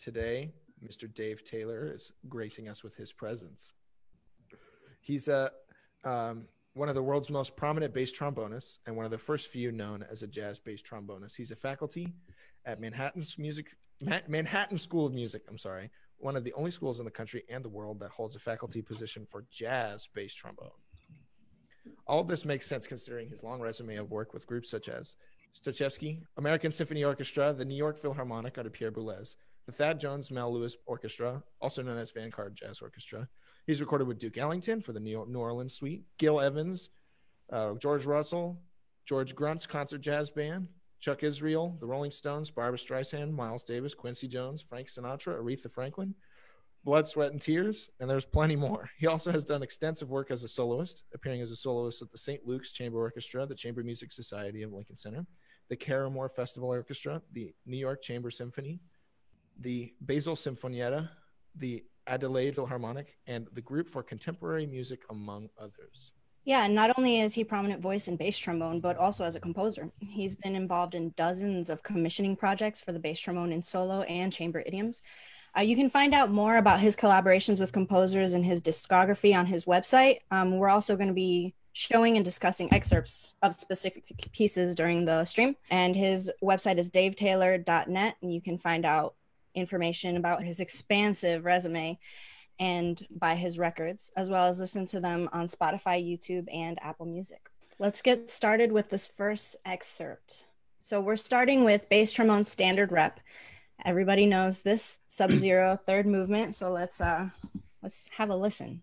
today, Mr. Dave Taylor is gracing us with his presence. He's a um, one of the world's most prominent bass trombonists and one of the first few known as a jazz bass trombonist. He's a faculty at Manhattan's music Manhattan School of Music. I'm sorry, one of the only schools in the country and the world that holds a faculty position for jazz bass trombone. All of this makes sense considering his long resume of work with groups such as Stokowski, American Symphony Orchestra, the New York Philharmonic under Pierre Boulez, the Thad Jones Mel Lewis Orchestra, also known as Vanguard Jazz Orchestra. He's recorded with Duke Ellington for the New, Orleans Suite, Gil Evans, uh, George Russell, George Gruntz Concert Jazz Band, Chuck Israel, the Rolling Stones, Barbra Streisand, Miles Davis, Quincy Jones, Frank Sinatra, Aretha Franklin, Blood, Sweat, and Tears, and there's plenty more. He also has done extensive work as a soloist, appearing as a soloist at the St. Luke's Chamber Orchestra, the Chamber Music Society of Lincoln Center, the Caramoor Festival Orchestra, the New York Chamber Symphony, the Basel Sinfonietta, the Adelaide Philharmonic, and the Group for Contemporary Music, among others. Yeah, and not only is he prominent voice in bass trombone, but also as a composer. He's been involved in dozens of commissioning projects for the bass trombone in solo and chamber idioms. Uh, you can find out more about his collaborations with composers and his discography on his website. Um, we're also going to be showing and discussing excerpts of specific pieces during the stream. And his website is davetaylor.net, and you can find out information about his expansive resume and buy his records, as well as listen to them on Spotify, YouTube, and Apple Music. Let's get started with this first excerpt. So we're starting with bass trombone standard rep. Everybody knows this sub-zero third movement, so let's uh let's have a listen.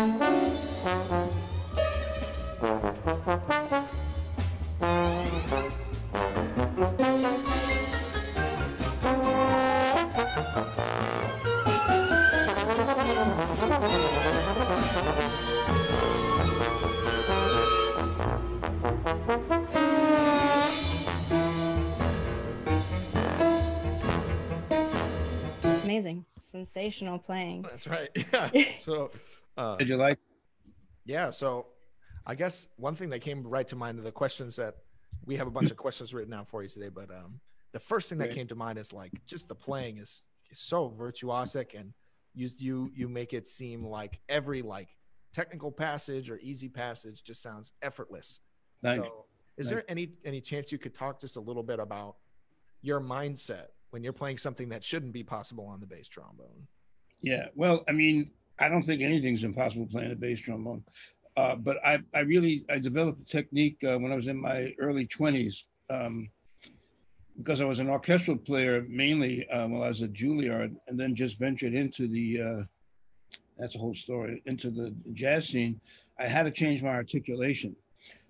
sensational playing. That's right. Yeah. So, uh, did you like? Yeah. So, I guess one thing that came right to mind are the questions that we have a bunch of questions written out for you today. But um, the first thing that right. came to mind is like just the playing is, is so virtuosic and you you you make it seem like every like technical passage or easy passage just sounds effortless. Thank so, is Thank there any any chance you could talk just a little bit about your mindset when you're playing something that shouldn't be possible on the bass trombone. Yeah, well, I mean, I don't think anything's impossible playing a bass trombone, uh, but I, I really I developed a technique uh, when I was in my early 20s um, because I was an orchestral player mainly uh, while I was at Juilliard, and then just ventured into the uh, that's a whole story into the jazz scene. I had to change my articulation.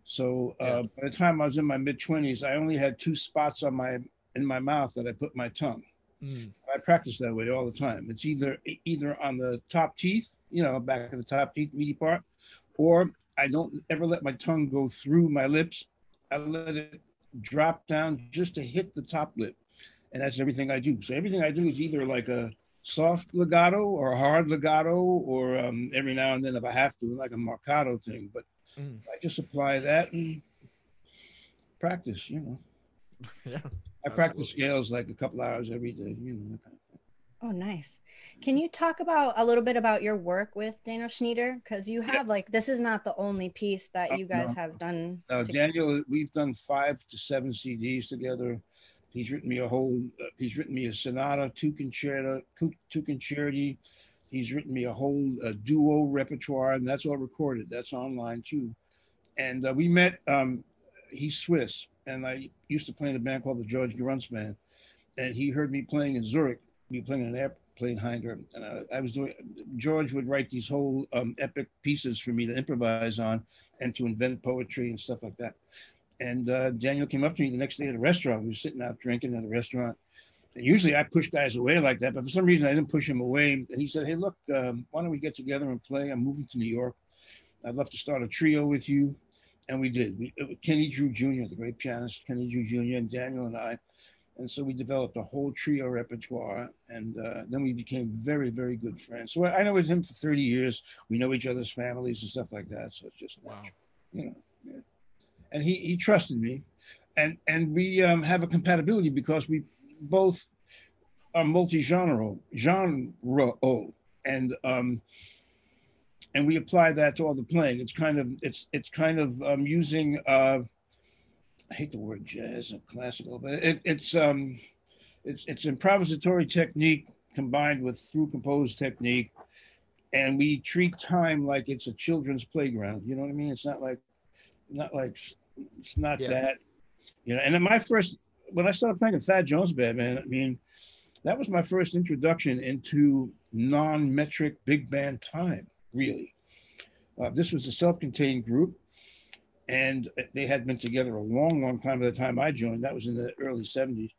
So uh, yeah. by the time I was in my mid 20s, I only had two spots on my in my mouth that I put my tongue. Mm. I practice that way all the time. It's either either on the top teeth, you know, back of the top teeth, meaty part, or I don't ever let my tongue go through my lips. I let it drop down just to hit the top lip, and that's everything I do. So everything I do is either like a soft legato or a hard legato, or um, every now and then if I have to, like a marcato thing. But mm. I just apply that and practice, you know. Yeah. I practice scales like a couple hours every day, you know. Oh, nice. Can you talk about a little bit about your work with Daniel Schneider? Because you have yeah. like this is not the only piece that you guys no. have done. Uh, Daniel, we've done five to seven CDs together. He's written me a whole. Uh, he's written me a sonata, two concerto, two concerti. He's written me a whole uh, duo repertoire, and that's all recorded. That's online too. And uh, we met. Um, he's Swiss, and I used to play in a band called the George Gruntz Band, and he heard me playing in Zurich. Were playing in an airplane hangar, and I, I was doing. George would write these whole um, epic pieces for me to improvise on, and to invent poetry and stuff like that. And uh, Daniel came up to me the next day at a restaurant. We were sitting out drinking at a restaurant. And usually I push guys away like that, but for some reason I didn't push him away. And he said, Hey, look, um, why don't we get together and play? I'm moving to New York. I'd love to start a trio with you. And we did. We, Kenny Drew Jr., the great pianist, Kenny Drew Jr., and Daniel and I. And so we developed a whole trio repertoire. And uh, then we became very, very good friends. So I know with him for 30 years. We know each other's families and stuff like that. So it's just, wow. you know, yeah. and he, he trusted me. And, and we um, have a compatibility because we both are multi-genre, genre, and um, and we apply that to all the playing. It's kind of it's it's kind of um, using uh, I hate the word jazz and classical, but it, it's um, it's it's improvisatory technique combined with through composed technique, and we treat time like it's a children's playground. You know what I mean? It's not like not like it's not yeah. that. You know, and then my first when I started playing with Thad Jones Band, man, I mean, that was my first introduction into non-metric big band time, really. Uh, this was a self-contained group, and they had been together a long, long time by the time I joined. That was in the early 70s.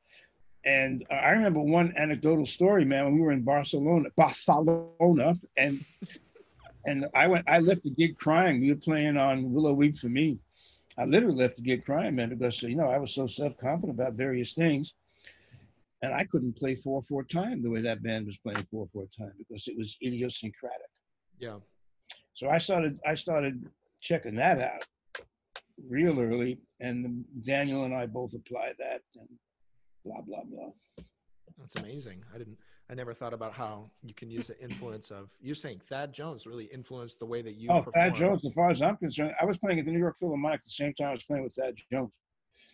And I remember one anecdotal story, man, when we were in Barcelona, Barcelona, and and I went, I left the gig crying. We were playing on Willow Weep for Me, I literally left to get crying, man, because you know I was so self-confident about various things, and I couldn't play four four time the way that band was playing four four time because it was idiosyncratic. Yeah. So I started I started checking that out real early, and Daniel and I both applied that, and blah blah blah. That's amazing. I didn't. I never thought about how you can use the influence of. You're saying Thad Jones really influenced the way that you. Oh, perform. Thad Jones. As far as I'm concerned, I was playing at the New York Philharmonic at the same time I was playing with Thad Jones.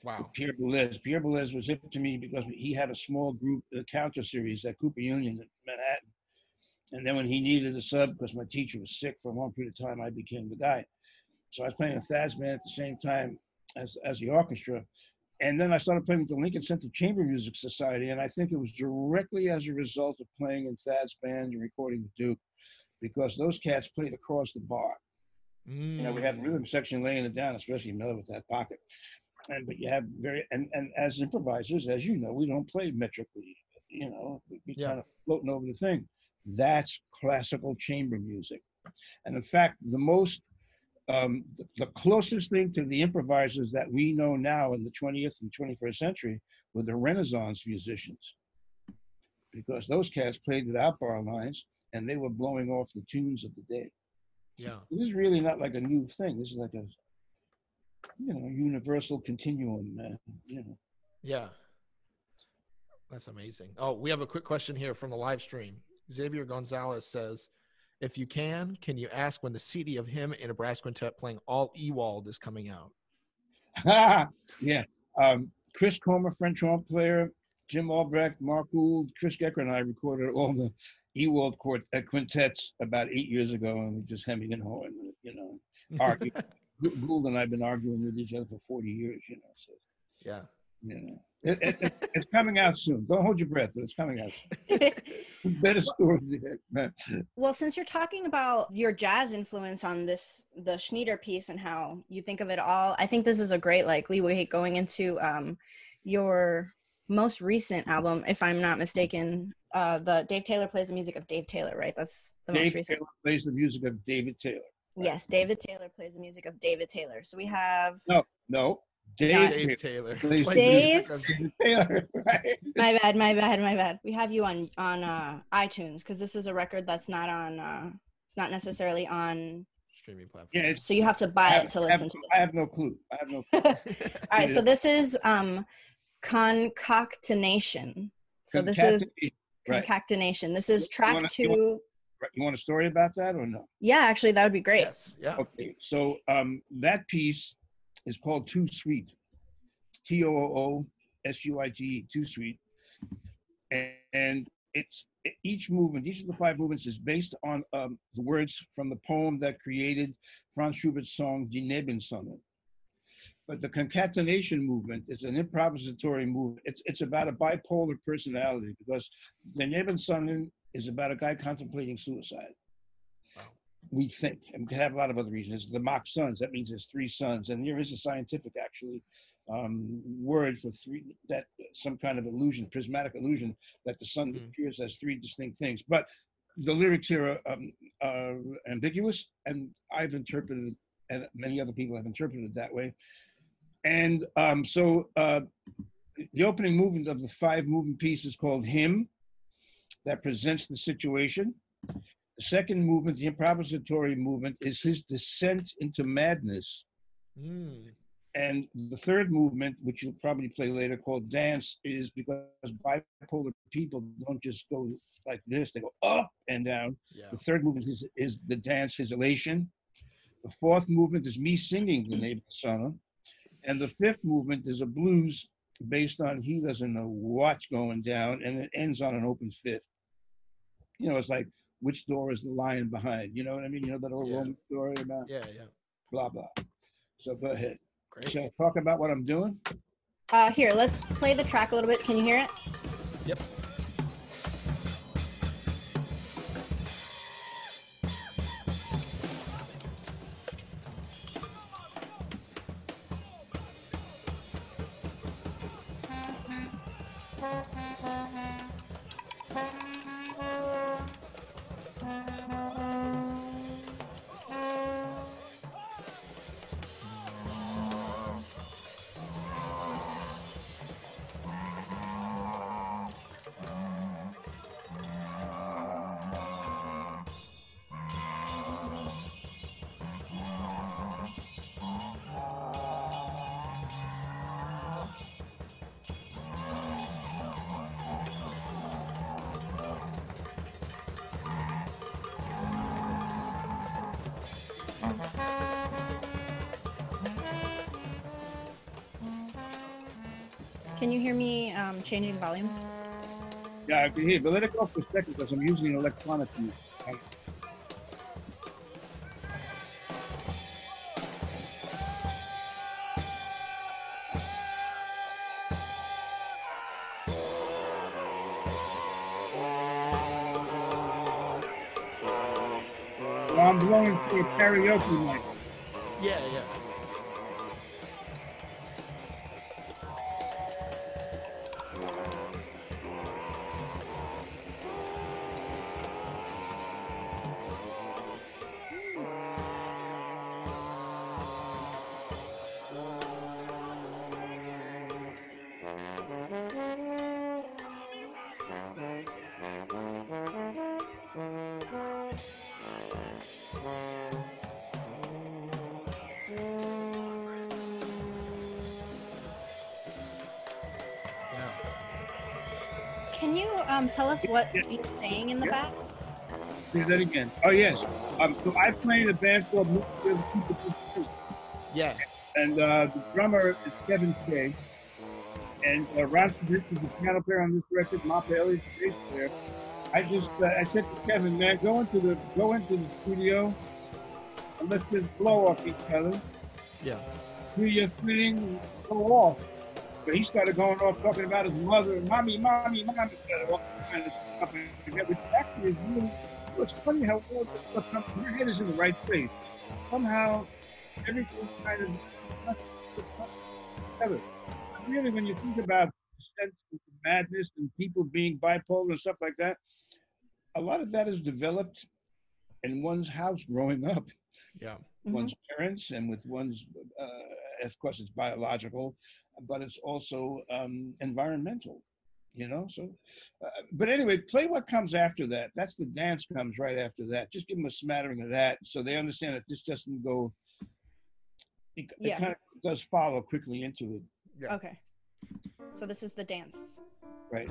Wow. Pierre Boulez. Pierre Boulez was hip to me because he had a small group, a counter series at Cooper Union in Manhattan. And then when he needed a sub, because my teacher was sick for a long period of time, I became the guy. So I was playing with Thad's band at the same time as, as the orchestra and then I started playing with the Lincoln Center Chamber Music Society, and I think it was directly as a result of playing in Thad's band and recording with Duke, because those cats played across the bar. Mm. You know, we had rhythm section laying it down, especially Miller with that pocket. And but you have very and and as improvisers, as you know, we don't play metrically. You know, we, we yeah. kind of floating over the thing. That's classical chamber music, and in fact, the most um, the, the, closest thing to the improvisers that we know now in the 20th and 21st century were the Renaissance musicians, because those cats played without bar lines and they were blowing off the tunes of the day. Yeah, this is really not like a new thing. This is like a you know universal continuum, man. You know. Yeah. That's amazing. Oh, we have a quick question here from the live stream. Xavier Gonzalez says, if you can, can you ask when the CD of him in a brass quintet playing all Ewald is coming out? yeah. Um, Chris Komer, French horn player, Jim Albrecht, Mark Gould, Chris Gekker, and I recorded all the Ewald quart- uh, quintets about eight years ago, and we just hemming and hawing, you know, arguing. Gould and I have been arguing with each other for 40 years, you know. So, yeah. You know. It, it, it's coming out soon. Don't hold your breath, but it's coming out. Better story. well, since you're talking about your jazz influence on this, the Schneider piece, and how you think of it all, I think this is a great like leeway going into um, your most recent album, if I'm not mistaken. Uh, the Dave Taylor plays the music of Dave Taylor, right? That's the Dave most recent. Taylor plays the music of David Taylor. Yes, David Taylor plays the music of David Taylor. So we have no, no. Dave, Dave Taylor. Dave, Dave Taylor. Right. My bad, my bad, my bad. We have you on on uh, iTunes because this is a record that's not on. Uh, it's not necessarily on streaming platform. Yeah, so you have to buy have, it to listen have, to. This. I have no clue. I have no. Clue. All right, so this is um, concatenation. So this is concatenation. This is track you wanna, two. You want, you want a story about that or no? Yeah, actually, that would be great. Yes. Yeah. Okay. So um, that piece is called Too Suite. T O O S U I T E, Too Suite. And it's each movement, each of the five movements is based on um, the words from the poem that created Franz Schubert's song Die Nebensonne. But the concatenation movement is an improvisatory movement. It's, it's about a bipolar personality because the Nebensonne is about a guy contemplating suicide. We think, and we have a lot of other reasons. The mock suns, that means there's three suns. And there is a scientific, actually, um, word for three, that some kind of illusion, prismatic illusion, that the sun Mhm. appears as three distinct things. But the lyrics here are, um, are ambiguous, and I've interpreted, and many other people have interpreted it that way. And um, so uh, the opening movement of the five movement piece is called Hymn, that presents the situation. The second movement, the improvisatory movement, is his descent into madness. Mm. And the third movement, which you'll probably play later, called Dance, is because bipolar people don't just go like this, they go up and down. Yeah. The third movement is, is the dance, his elation. The fourth movement is me singing the name of the Song. And the fifth movement is a blues based on he doesn't know what's going down, and it ends on an open fifth. You know, it's like, which door is the lion behind? You know what I mean? You know that old Yeah. Roman story about Yeah. Yeah. blah, blah. So go ahead. Great. Shall I talk about what I'm doing? Uh, here, let's play the track a little bit. Can you hear it? Yep. Changing volume? Yeah, I can hear, but let it go for a second because I'm using electronic. You um, tell us what Yeah. each saying in the Yeah. back? Say that again. Oh yes. Um, so I play in a band called Nuclear Yeah. and uh, the drummer is Kevin Kay. And uh, Ron Smith is the piano player on this record. Mop Elliott is the bass player. I just uh, I said to Kevin, man, go into the go into the studio and let's just blow off each other. Yeah. Do your thing, go off. But he started going off talking about his mother, mommy, mommy, mommy, all kind of stuff. And which actually is really, it's funny how all this stuff comes, your head is in the right place. Somehow, everything kind of together. Really, when you think about the sense of madness and people being bipolar and stuff like that, a lot of that is developed in one's house growing up Yeah. Mhm. one's parents and with one's, uh, of course, it's biological, but it's also um, environmental, you know. So, uh, but anyway, play what comes after that. That's the dance comes right after that. Just give them a smattering of that, so they understand that this doesn't go. It, it Yeah. kind of does follow quickly into it, Yeah. Okay. So this is the dance. right?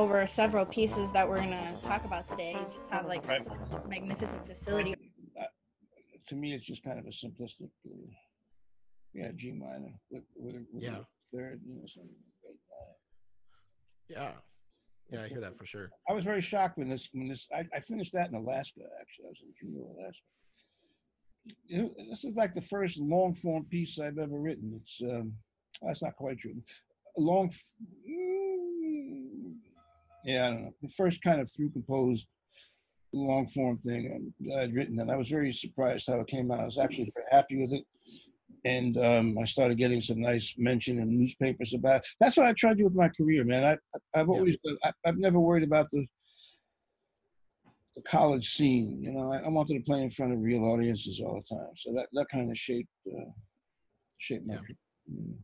Over several pieces that we're gonna talk about today. You just have like Right. such magnificent facility. To me, it's just kind of a simplistic, uh, yeah, G minor with, with, a, with Yeah. third, you know, something. Yeah. Yeah, I hear that for sure. I was very shocked when this when this I, I finished that in Alaska actually. I was in Juneau, Alaska. It- This is like the first long form piece I've ever written. It's um that's not quite true. Long mm, yeah, I don't know. The first kind of through composed long form thing that I'd written and I was very surprised how it came out. I was actually very happy with it. And um, I started getting some nice mention in newspapers about. It. That's what I tried to do with my career, man. I, Yeah. always been, I, I've never worried about the the college scene. You know, I, I wanted to play in front of real audiences all the time. So that that kind of shaped uh, shaped my. Yeah.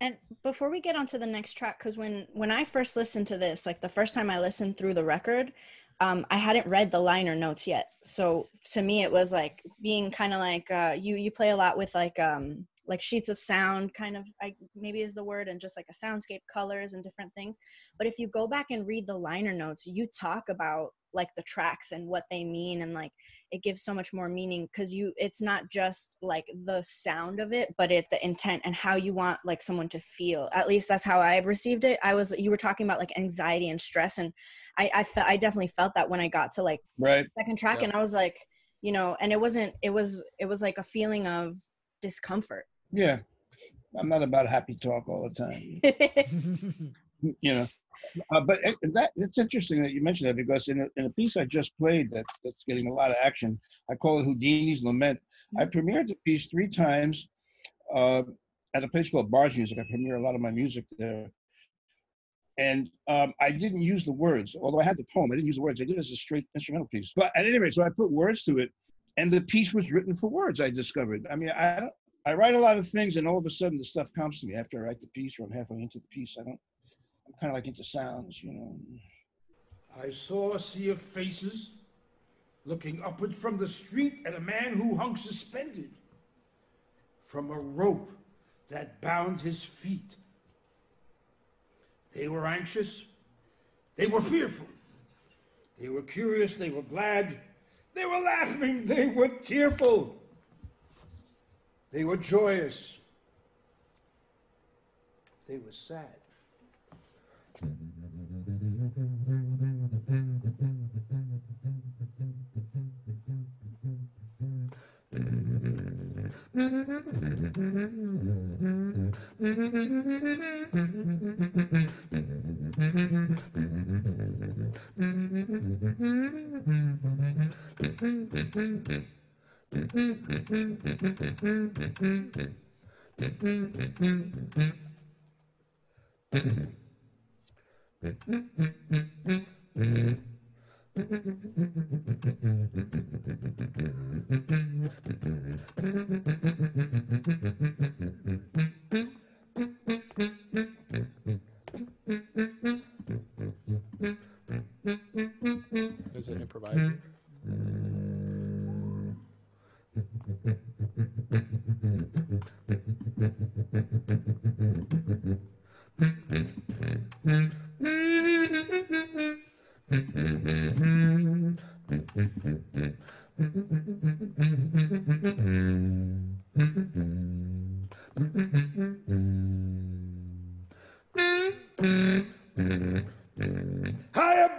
And before we get on to the next track, because when when I first listened to this, like the first time I listened through the record, um, I hadn't read the liner notes yet. So to me, it was like being kind of like uh, you you play a lot with like um, like sheets of sound, kind of I, maybe is the word, and just like a soundscape, colors, and different things. But if you go back and read the liner notes, you talk about like the tracks and what they mean, and like it gives so much more meaning because you it's not just like the sound of it but it the intent and how you want like someone to feel at least that's how i received it i was you were talking about like anxiety and stress and i i, fe- I definitely felt that when i got to like Right. second track Yeah. and i was like you know and it wasn't it was it was like a feeling of discomfort Yeah. I'm not about happy talk all the time. you know. Uh, but it, that it's interesting that you mentioned that because in a, in a piece I just played that that's getting a lot of action, I call it Houdini's Lament. I premiered the piece three times uh, at a place called Bargemusic. I premiere a lot of my music there. And um, I didn't use the words, although I had the poem. I didn't use the words. I did it as a straight instrumental piece. But at any rate, so I put words to it, and the piece was written for words. I discovered. I mean, I I write a lot of things, and all of a sudden the stuff comes to me after I write the piece, or I'm halfway into the piece. I don't. I'm kind of like into sounds, you know. I saw a sea of faces looking upward from the street at a man who hung suspended from a rope that bound his feet. They were anxious. They were fearful. They were curious. They were glad. They were laughing. They were tearful. They were joyous. They were sad. Mm-hmm. Is it improvising? High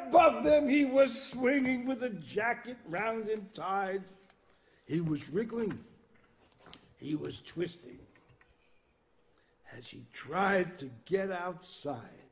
above them, he was swinging with a jacket round and tied. He was wriggling. He was twisting as he tried to get outside.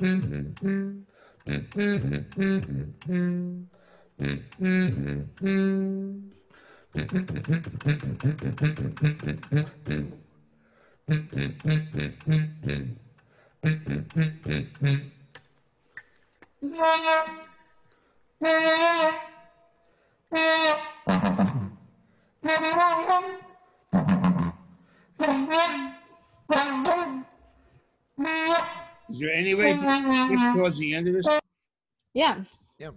Yeah. Is there any way to skip towards the end of this? Yeah. Yeah.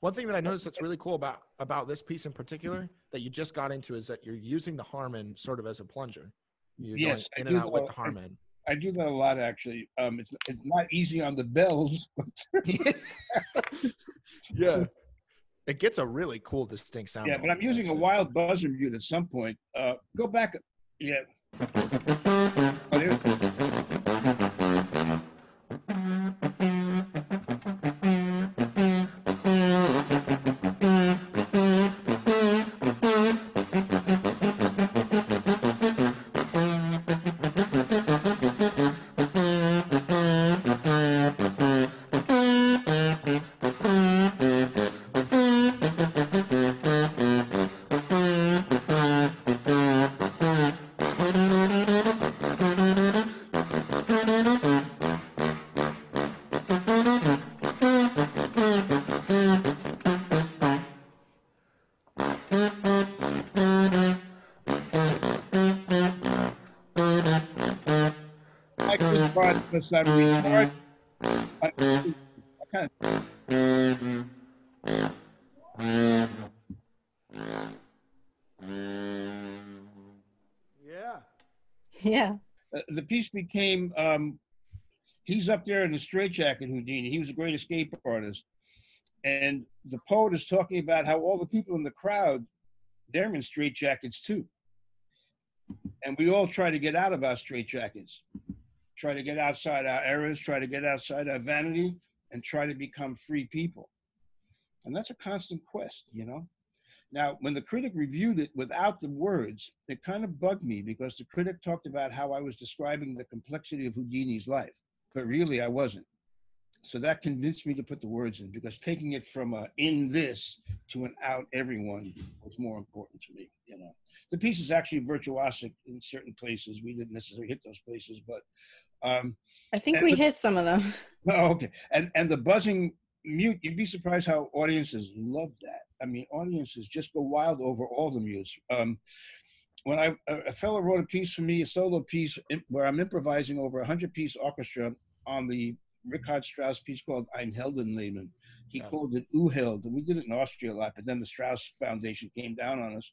One thing that I noticed that's really cool about about this piece in particular that you just got into is that you're using the harmon sort of as a plunger. You're Yes, I going in and do out with know. the harmon. I do that a lot, actually. Um, it's, it's not easy on the bells. yeah. It gets a really cool, distinct sound. Yeah, but I'm of it, using a wild buzzer mute at some point. Uh, go back. Yeah. Oh, because I'm retarded. I, I kind of Yeah. Yeah. uh, the piece became um, he's up there in the straitjacket Houdini. He was a great escape artist, and the poet is talking about how all the people in the crowd they're in straitjackets too, and we all try to get out of our straitjackets, try to get outside our errors, try to get outside our vanity, and try to become free people, and that's a constant quest, you know. Now, when the critic reviewed it without the words, it kind of bugged me because the critic talked about how I was describing the complexity of Houdini's life, but really I wasn't. So that convinced me to put the words in because taking it from a in this to an out everyone was more important to me. You know, the piece is actually virtuosic in certain places. We didn't necessarily hit those places, but um, I think we the- hit some of them. Oh, okay. And and the buzzing mute, you'd be surprised how audiences love that. I mean, audiences just go wild over all the mutes. Um, when I a fellow wrote a piece for me, a solo piece where I'm improvising over a hundred piece orchestra on the Richard Strauss piece called Ein Heldenleben. He Yeah. called it Uheld, and we did it in Austria a lot. But then the Strauss Foundation came down on us.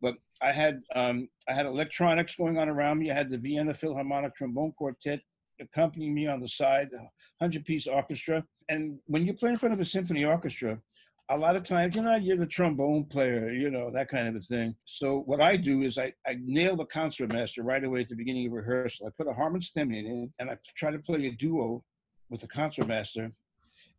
But I had um, I had electronics going on around me. I had the Vienna Philharmonic Trombone Quartet accompanying me on the side, hundred piece orchestra. And when you play in front of a symphony orchestra, a lot of times, you know, you're the trombone player, you know, that kind of a thing. So what I do is I, I nail the concertmaster right away at the beginning of rehearsal. I put a harmon stem in it and I try to play a duo with the concertmaster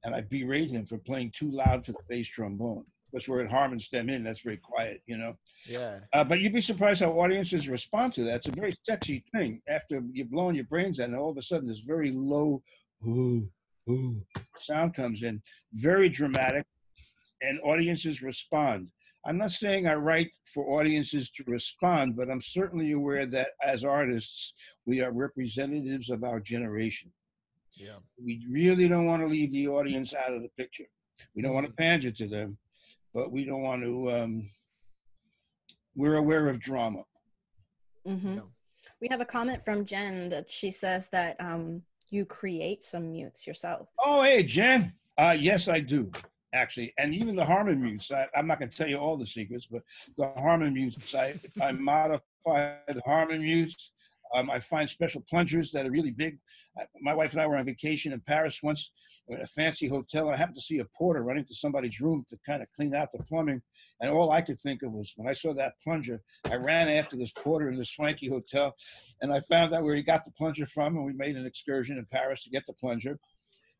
and I berate him for playing too loud for the bass trombone. Because we're at harmon stem in, that's very quiet, you know. Yeah. Uh, but you'd be surprised how audiences respond to that. It's a very sexy thing. After you're blowing your brains out, and all of a sudden this very low, ooh, ooh, sound comes in, very dramatic, and audiences respond. I'm not saying I write for audiences to respond, but I'm certainly aware that as artists, we are representatives of our generation. Yeah. We really don't want to leave the audience out of the picture. We don't want to pander to them, but we don't want to. Um, we're aware of drama. hmm Yeah. We have a comment from Jen that she says that um, you create some mutes yourself. Oh, hey, Jen. Uh, yes, I do, actually. And even the harmon mutes. I, I'm not going to tell you all the secrets, but the harmon mutes, I, I modify the harmon mutes. Um, I find special plungers that are really big. I, my wife and I were on vacation in Paris once at a fancy hotel. I happened to see a porter running to somebody's room to kind of clean out the plumbing. And all I could think of was when I saw that plunger, I ran after this porter in the swanky hotel and I found out where he got the plunger from. And we made an excursion in Paris to get the plunger.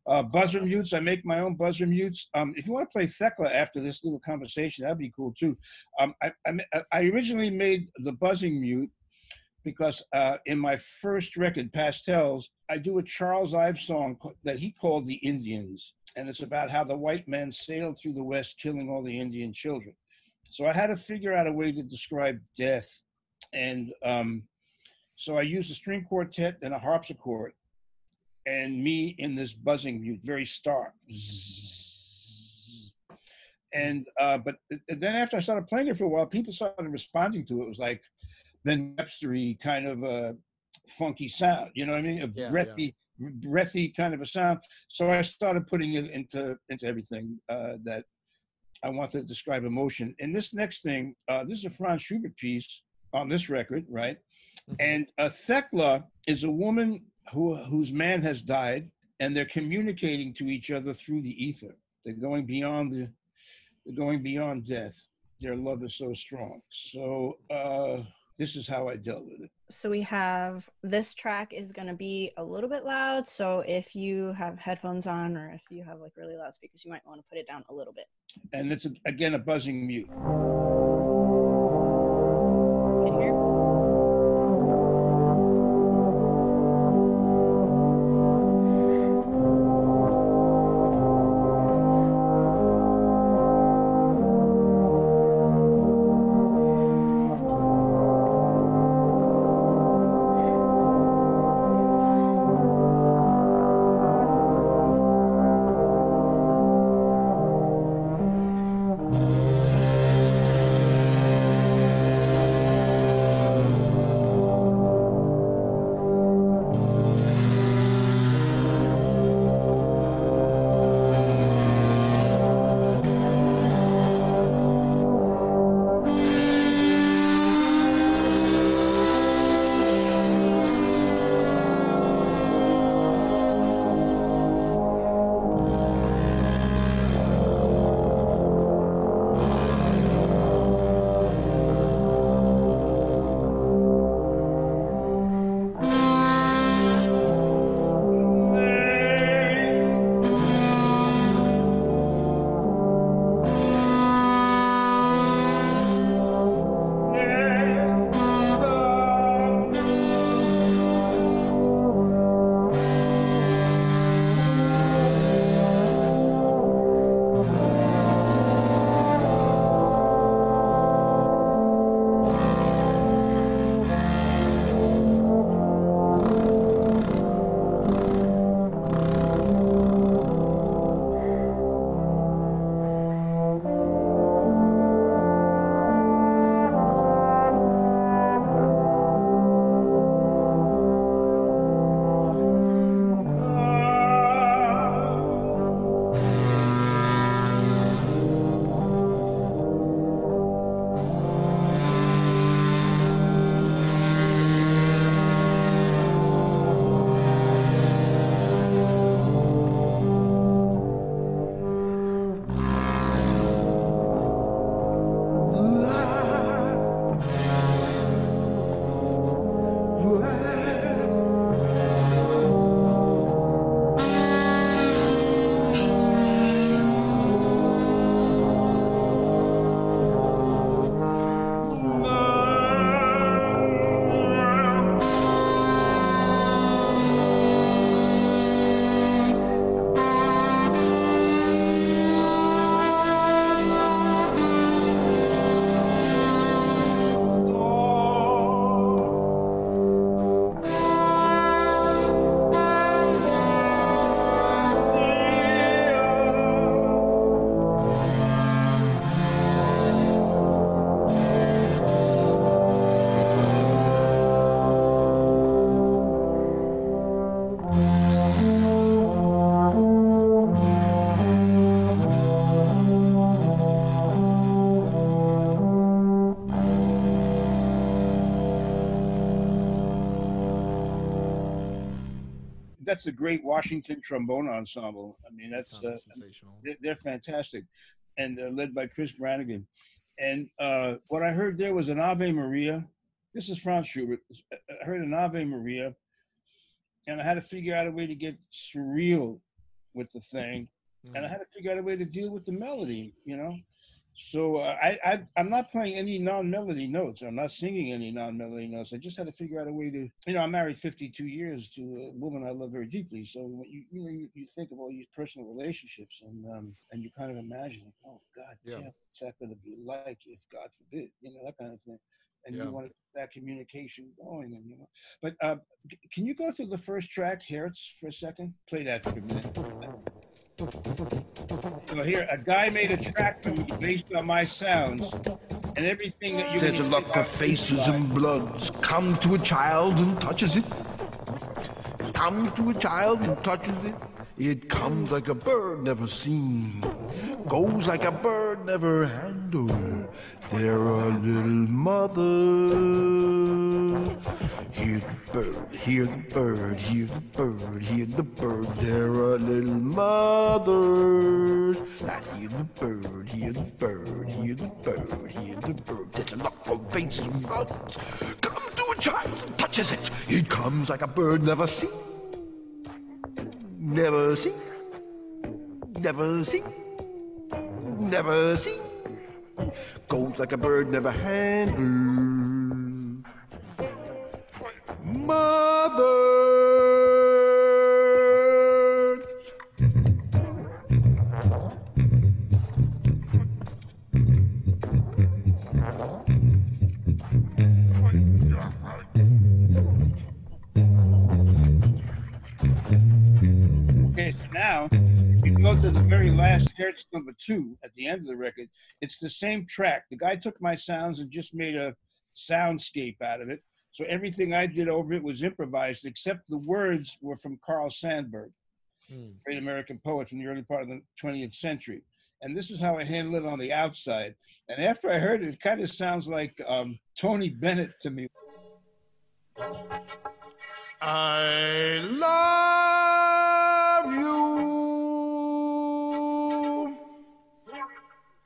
Uh, buzzer mutes. I make my own buzzer mutes. Um, if you want to play Thekla after this little conversation, that'd be cool too. Um, I, I, I originally made the buzzing mute because uh, in my first record, Pastels, I do a Charles Ives song that he called The Indians. And it's about how the white men sailed through the West, killing all the Indian children. So I had to figure out a way to describe death. And um, so I used a string quartet and a harpsichord and me in this buzzing mute, very stark. And uh, but then after I started playing it for a while, people started responding to it. It was like Ben Webstery kind of a funky sound, you know what I mean? A Yeah, breathy, breathy kind of a sound. So I started putting it into into everything uh, that I want to describe emotion. And this next thing, uh, this is a Franz Schubert piece on this record, right? Mhm. And a Thekla is a woman who whose man has died, and they're communicating to each other through the ether. They're going beyond the, they're going beyond death. Their love is so strong. So uh, this is how I dealt with it. So we have this track is going to be a little bit loud. So if you have headphones on or if you have like really loud speakers, you might want to put it down a little bit. And it's a, again a buzzing mute. That's a great Washington trombone ensemble. I mean, that's uh, sensational. they're, they're fantastic, and uh, led by Chris Brannigan. And uh, what I heard there was an Ave Maria. This is Franz Schubert. I heard an Ave Maria, and I had to figure out a way to get surreal with the thing, and I had to figure out a way to deal with the melody. You know, so uh, I, I I'm not playing any non-melody notes. I'm not singing any non-melody notes. I just had to figure out a way to. You know, I'm married 52 years to a woman I love very deeply. So when you you know you, you think of all these personal relationships and um and you kind of imagine, oh God, Yeah. yeah. what's that going to be like if God forbid, you know that kind of thing. and Yeah. you want that communication going, and you know. But uh, can you go through the first track, Hertz, for a second? Play that for a minute. So here, a guy made a track for me based on my sounds, and everything that you. There's a look of faces and bloods. Comes to a child and touches it. Comes to a child and touches it. It comes like a bird never seen. Goes like a bird never handled. There are little mothers. Hear the bird, hear the bird, hear the bird, hear the bird. There are little mothers. That hear the bird, hear the bird, hear the bird, hear the bird. There's a look of faces and bloods. Comes to a child and touches it. It comes like a bird never seen. Never seen. Never seen. Never seen. Goes like a bird never handled. Mother. Okay, so now if you go to the very last Hertz number two at the end of the record. It's the same track. The guy took my sounds and just made a soundscape out of it. So everything I did over it was improvised, except the words were from Carl Sandburg, Hmm. great American poet from the early part of the 20th century. And this is how I handle it on the outside. And after I heard it, it kind of sounds like um, Tony Bennett to me. I love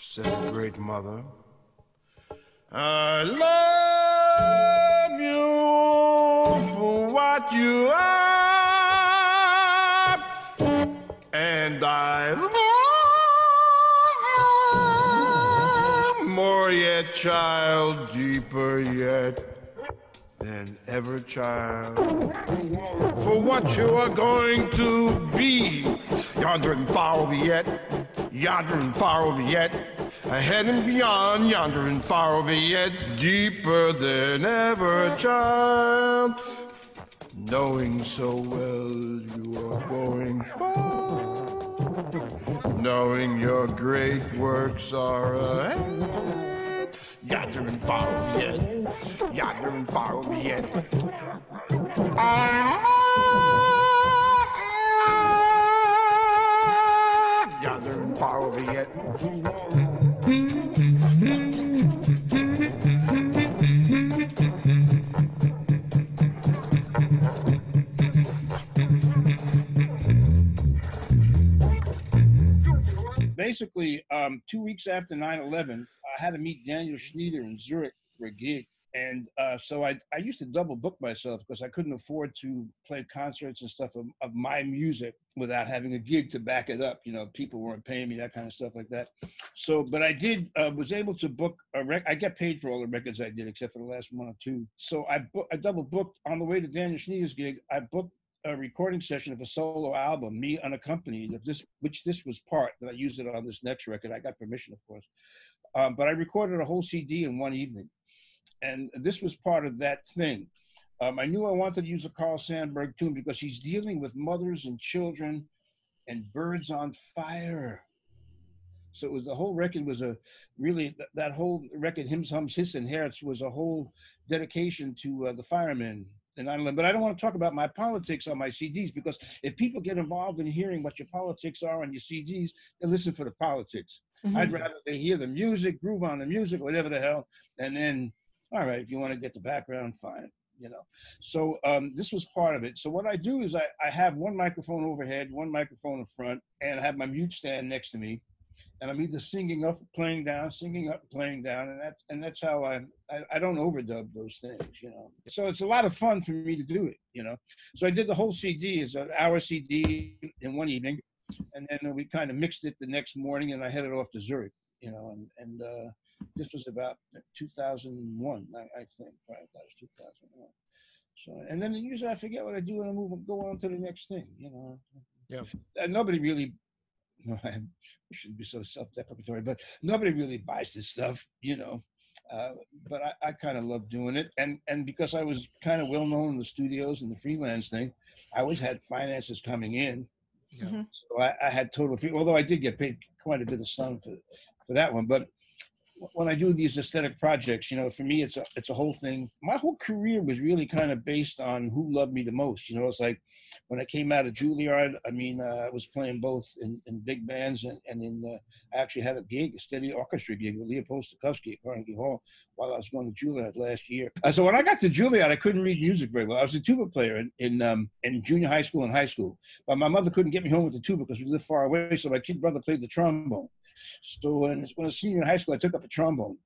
said the great mother. I love you for what you are, and I love you more yet, child, deeper yet than ever, child. For what you are going to be, yonder over yet, yonder and far over yet, ahead and beyond, yonder and far over yet, deeper than ever, child. Knowing so well you are going far, knowing your great works are ahead, yonder and far over yet, yonder and far over yet. Far over yet. basically, um, two weeks after 9 11, I had to meet Daniel Schnyder in Zurich for a gig. And uh, so I, I used to double book myself because I couldn't afford to play concerts and stuff of, of my music without having a gig to back it up. You know, people weren't paying me, that kind of stuff like that. So, but I did, uh, was able to book a rec. I get paid for all the records I did except for the last one or two. So I, book, I double booked on the way to Daniel Schnyder's gig. I booked a recording session of a solo album, me unaccompanied, of this, which this was part that I used it on this next record. I got permission, of course, um, but I recorded a whole CD in one evening, and this was part of that thing. Um, I knew I wanted to use a Carl Sandburg tune because he's dealing with mothers and children, and birds on fire. So it was the whole record was a really that, whole record, hymns, hums, hiss, and hertz was a whole dedication to uh, the firemen and 9/11. But I don't want to talk about my politics on my CDs because if people get involved in hearing what your politics are on your CDs, they listen for the politics. I'd rather they hear the music, groove on the music, whatever the hell, and then, all right, if you want to get the background, fine, you know. So um, this was part of it. So what I do is I, I have one microphone overhead, one microphone in front, and I have my mute stand next to me. And I'm either singing up, playing down, singing up, playing down, and that's and that's how I, I I don't overdub those things, you know. So it's a lot of fun for me to do it, you know. So I did the whole CD, it's an hour CD in one evening, and then we kind of mixed it the next morning, and I headed off to Zurich, you know, and and uh, this was about 2001, I, I think, right? That was 2001. So and then usually I forget what I do and I move and go on to the next thing, you know. Yeah. And nobody really. No, I shouldn't be so self-deprecatory, but nobody really buys this stuff, you know. Uh, but I, I kind of love doing it, and and because I was kind of well known in the studios and the freelance thing, I always had finances coming in. Yeah. Mhm. So I, I had total free, although I did get paid quite a bit of sun for for that one. But when I do these aesthetic projects, you know, for me, it's a it's a whole thing. My whole career was really kind of based on who loved me the most. You know, it's like when I came out of Juilliard. I mean, uh, I was playing both in, in big bands and and in uh, I actually had a gig, a steady orchestra gig with Leopold Stokowski at Carnegie Hall while I was going to Juilliard last year. Uh, so when I got to Juilliard, I couldn't read music very well. I was a tuba player in in, um, in junior high school and high school, but my mother couldn't get me home with the tuba because we lived far away. So my kid brother played the trombone. So when, when I was senior in high school, I took up a trombone.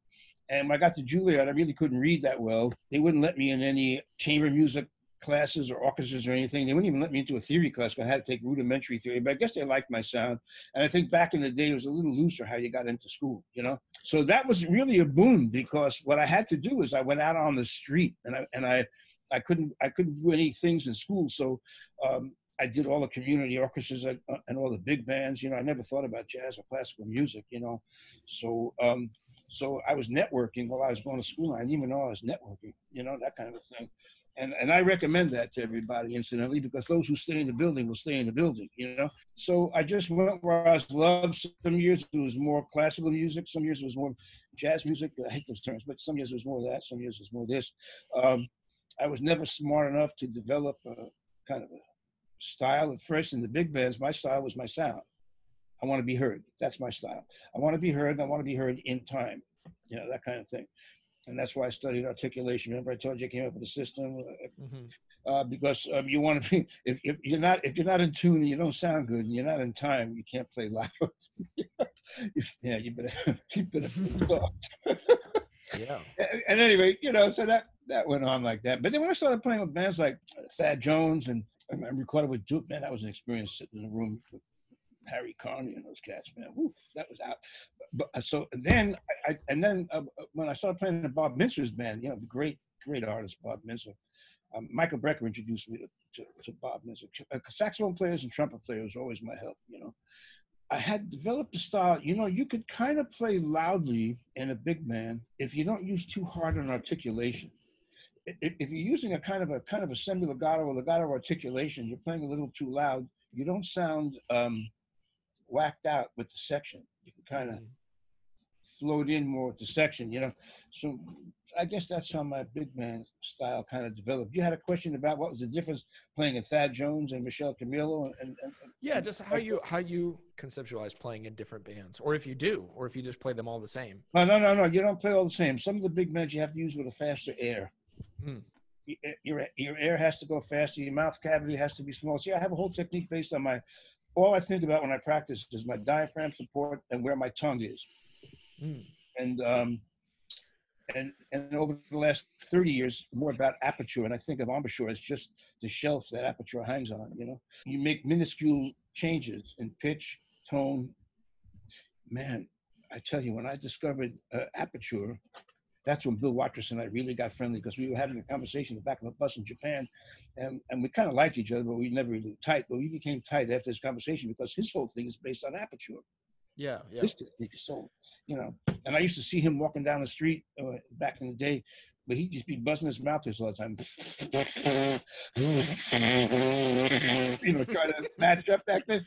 And when I got to Juilliard, I really couldn't read that well. They wouldn't let me in any chamber music classes or orchestras or anything. They wouldn't even let me into a theory class because I had to take rudimentary theory. But I guess they liked my sound. And I think back in the day, it was a little looser how you got into school, you know? So that was really a boon because what I had to do is I went out on the street and I, and I, I couldn't, I couldn't do any things in school. So um, I did all the community orchestras and, uh, and all the big bands. You know, I never thought about jazz or classical music. You know, so um, so I was networking while I was going to school. I didn't even know I was networking. You know, that kind of thing. And and I recommend that to everybody, incidentally, because those who stay in the building will stay in the building. You know, so I just went where I was loved. Some years it was more classical music. Some years it was more jazz music. I hate those terms, but some years it was more that. Some years it was more this. Um, I was never smart enough to develop a kind of a style at first in the big bands. My style was my sound. I want to be heard. That's my style. I want to be heard and I want to be heard in time, you know, that kind of thing. And that's why I studied articulation. Remember, I told you I came up with a system uh, Mhm. uh, because um, you want to be. If, if you're not, if you're not in tune and you don't sound good and you're not in time, you can't play loud. yeah, you better, you better. Yeah. and and anyway, you know, so that that went on like that. But then when I started playing with bands like Thad Jones and, I recorded with Duke, man, that was an experience sitting in a room with Harry Carney and those cats, man. Woo, that was out. But uh, so then I, and then uh, when I started playing in Bob Mintzer's band, you know, the great great artist Bob Mintzer. Um, Michael Brecker introduced me to, to, to Bob Mintzer. Uh, saxophone players and trumpet players were always my help, you know. I had developed a style, you know, you could kind of play loudly in a big band if you don't use too hard on articulation. If, if you're using a kind of a kind of a semi legato or legato articulation, you're playing a little too loud. You don't sound um, whacked out with the section. You can kind of float in more with the section, you know. So I guess that's how my big band style kind of developed. You had a question about what was the difference playing a Thad Jones and Michel Camilo and, and, and Yeah, just how you how you conceptualize playing in different bands, or if you do, or if you just play them all the same. No, no, no, no. You don't play all the same. Some of the big bands you have to use with a faster air. Y- eh, Your your air has to go faster. Your mouth cavity has to be small. See, I have a whole technique based on my. All I think about when I practice is my diaphragm support and where my tongue is. Mm. And um, and and over the last thirty years, more about aperture. And I think of embouchure as just the shelf that aperture hangs on. You know, you make minuscule changes in pitch, tone. Man, I tell you, when I discovered uh, aperture, that's when Bill Watrous and I really got friendly because we were having a conversation in the back of a bus in Japan, and, and we kind of liked each other, but we never really tight. But we became tight after this conversation because his whole thing is based on aperture. Yeah, yeah. His technique is so, you know. And I used to see him walking down the street uh, back in the day, but he'd just be buzzing his mouth this all the time. you know, trying to match up that thing.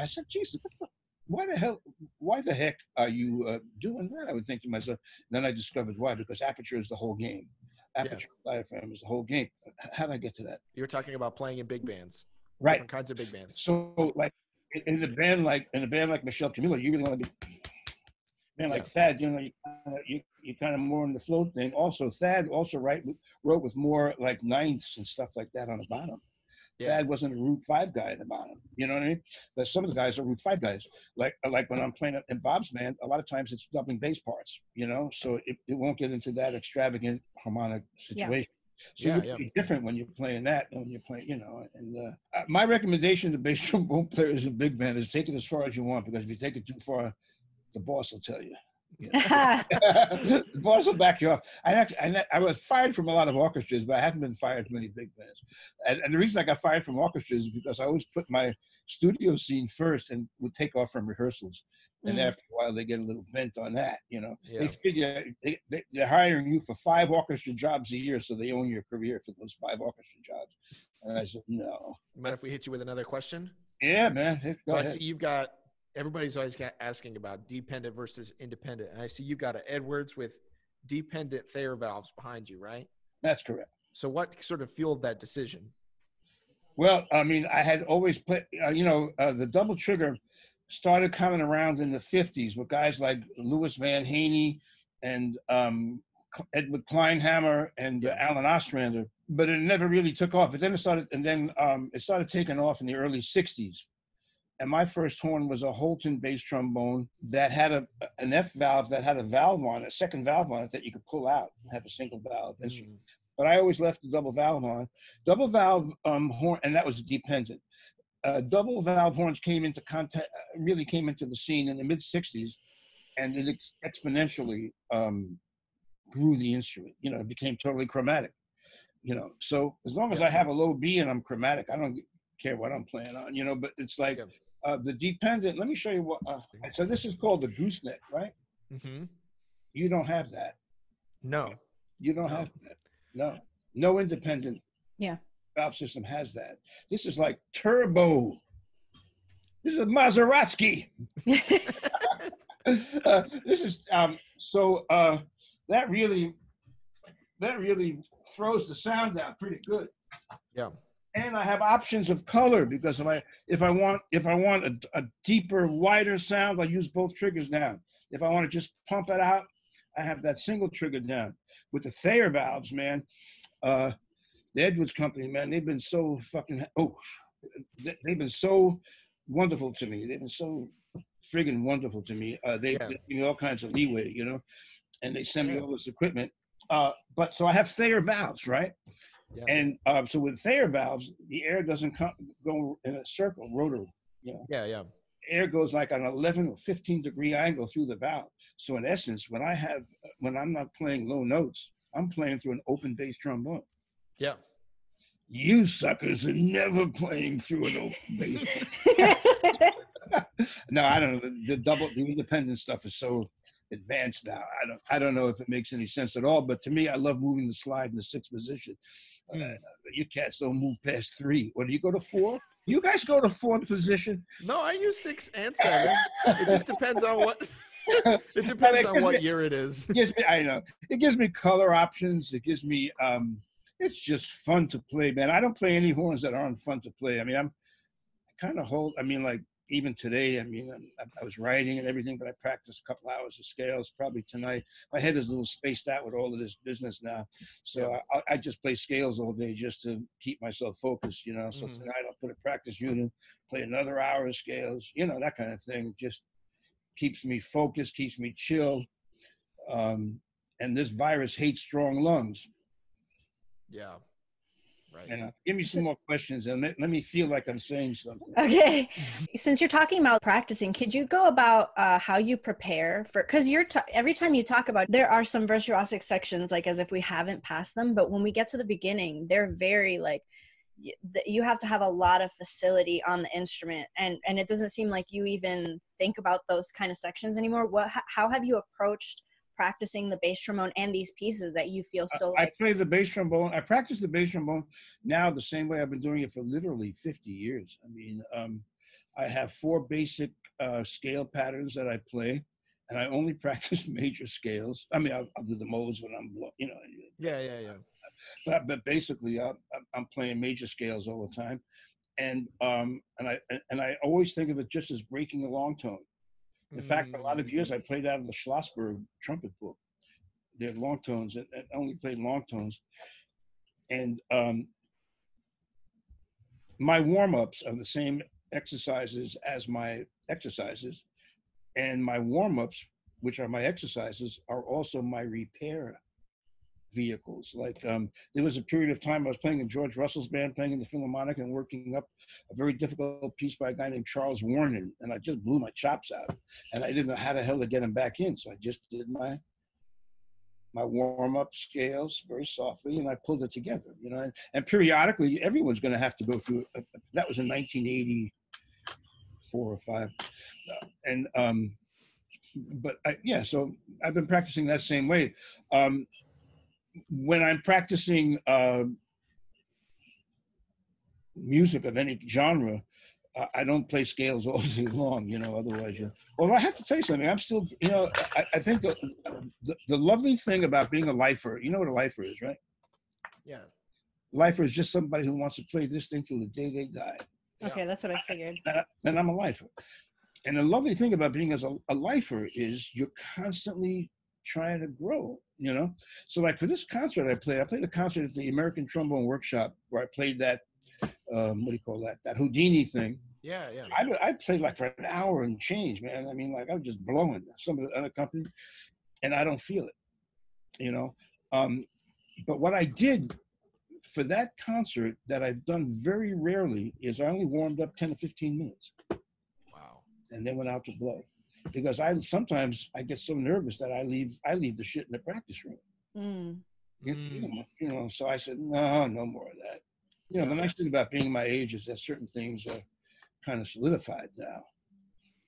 I said, Jesus, what the, why the hell, why the heck are you uh, doing that? I would think to myself. then I discovered why, because aperture is the whole game. Aperture diaphragm is the whole game. How did I get to that? You were talking about playing in big bands, Right. different kinds of big bands. So like in- a band like in a band like Michel Camilo, you really want to be man like Thad. You know, you kinda, you you kind of more in the float thing. Also, Thad also write wrote with more like ninths and stuff like that on the bottom. Yeah. Thad wasn't a root five guy at the bottom. You know what I mean? But some of the guys are root five guys. Like like when I'm playing in Bob's band, a lot of times it's doubling bass parts. You know, so it, it won't get into that extravagant harmonic Yeah. situation. So Yeah, you're yeah. different when you're playing that than when you're playing, you know. And uh, uh, my recommendation to bass trombone players in big band is take it as far as you want because if you take it too far, the boss will tell you. The boss will back you off. I actually, I, I was fired from a lot of orchestras, but I haven't been fired from any big bands. And, and the reason I got fired from orchestras is because I always put my studio scene first and would take off from rehearsals. And Mm. after a while, they get a little bent on that. You know, Yeah. they figure they, they, they're hiring you for five orchestra jobs a year, so they own your career for those five orchestra jobs. And I said, no. Mind if we hit you with another question? Yeah, man. Go So I see you've got everybody's always asking about dependent versus independent, and I see you've got an Edwards with dependent Thayer valves behind you, right? That's correct. So what sort of fueled that decision? Well, I mean, I had always played, uh, you know, uh, the double trigger started coming around in the 50s with guys like Lewis Van Haney and um, Edward Kleinhammer and uh, Allen Ostrander, but it never really took off. But then it started, and then um, it started taking off in the early 60s. And my first horn was a Holton bass trombone that had a an F valve that had a valve on it, a second valve on it that you could pull out and have a single valve instrument Mm, but I always left the double valve on. Double valve um, horn, and that was dependent. Uh, double valve horns came into contact, really came into the scene in the mid '60s, and it ex- exponentially um, grew the instrument. You know, it became totally chromatic. You know, so as long as I have a low B and I'm chromatic, I don't care what I'm playing on. You know, but it's like Yeah. Uh, the dependent. Let me show you what. Uh, so this is called the gooseneck, right? Mm-hmm. You don't have that. No. You don't No. have that. No, no independent Yeah. valve system has that. This is like turbo. This is a Maserati. Uh, this is um, so uh, that really that really throws the sound out pretty good. Yeah. And I have options of color because if I if I want if I want a, a deeper, wider sound, I use both triggers down. If I want to just pump it out, I have that single trigger down. With the Thayer valves, man, uh, the Edwards Company, man, they've been so fucking oh, they- they've been so wonderful to me. They've been so friggin' wonderful to me. Uh, they, Yeah. they give me all kinds of leeway, you know, and they send me all this equipment. Uh, but so I have Thayer valves, right? Yeah. And uh, so with Thayer valves, the air doesn't come, go in a circle, rotor. You know, yeah, yeah. air goes like an 11 or 15 degree angle through the valve. So in essence, when I have, when I'm not playing low notes, I'm playing through an open bass trombone. Yeah. You suckers are never playing through an open bass. no, I don't know. The, the double, the independent stuff is so advanced now. I don't, I don't know if it makes any sense at all. But to me, I love moving the slide in the sixth position. Uh, Mm. you cats don't move past three. Or do you go to four? You guys go to fourth position. No, I use six and seven. it just depends on what. it depends on what year it is. It gives me, I know, it gives me color options. It gives me, um, it's just fun to play, man. I don't play any horns that aren't fun to play. I mean, I'm kind of hold. I mean, like even today, I mean, I, I was writing and everything, but I practiced a couple hours of scales. Probably tonight, my head is a little spaced out with all of this business now, so I, I just play scales all day just to keep myself focused. You know, so Mhm. tonight I'll put a practice unit, play another hour of scales. You know, that kind of thing. Just keeps me focused, keeps me chill. Um, and this virus hates strong lungs. Yeah. Right. And uh, give me some more questions and let, let me feel like I'm saying something. okay. Since you're talking about practicing, could you go about uh, how you prepare for? Because you're t- every time you talk about, there are some virtuosic sections, like as if we haven't passed them, but when we get to the beginning, they're very like y- th- you have to have a lot of facility on the instrument, and and it doesn't seem like you even think about those kind of sections anymore. What? How have you approached practicing the bass trombone and these pieces that you feel so I like? play the bass trombone. I practice the bass trombone now the same way I've been doing it for literally 50 years. I mean, um, I have four basic uh, scale patterns that I play, and I only practice major scales. I mean, I'll, I'll do the modes when I'm, blo- you know, Yeah, yeah, yeah. but but basically, I'm, I'm- I'm playing major scales all the time, and um, and I and I always think of it just as breaking a long tone. In fact, for a lot of years, I played out of the Schlossberg trumpet book. They're long tones, and I only played long tones. And um, my warm ups are the same exercises as my exercises. And my warm ups, which are my exercises, are also my repair vehicles. Like um, there was a period of time I was playing in George Russell's band, playing in the Philharmonic, and working up a very difficult piece by a guy named Charles Wuorinen, and I just blew my chops out, and I didn't know how the hell to get him back in, so I just did my my warm up scales very softly, and I pulled it together. You know, and, and periodically everyone's going to have to go through. A, that was in 1984 or five, uh, and um, but I, yeah, so I've been practicing that same way. Um, when I'm practicing uh, music of any genre, I don't play scales all day long, you know, otherwise you. Well, I have to tell you something. I'm still, you know, I, I think the, the, the lovely thing about being a lifer, you know what a lifer is, right? Yeah. Lifer is just somebody who wants to play this thing till the day they die. Okay, that's what I figured. And I'm a lifer. And the lovely thing about being as a, a lifer is you're constantly trying to grow, you know? So like for this concert I played, I played a concert at the American Trombone Workshop where I played that, um, what do you call that? That Houdini thing. Yeah, yeah. I, I played like for an hour and change, man. I mean, like I was just blowing some of the other companies and I don't feel it, you know? Um, but what I did for that concert that I've done very rarely is I only warmed up 10 to 15 minutes. Wow. And then went out to blow because I sometimes I get so nervous that I leave I leave the shit in the practice room. Mm. You, you know, you know, so I said, no, no more of that. You know, the nice thing about being my age is that certain things are kind of solidified now.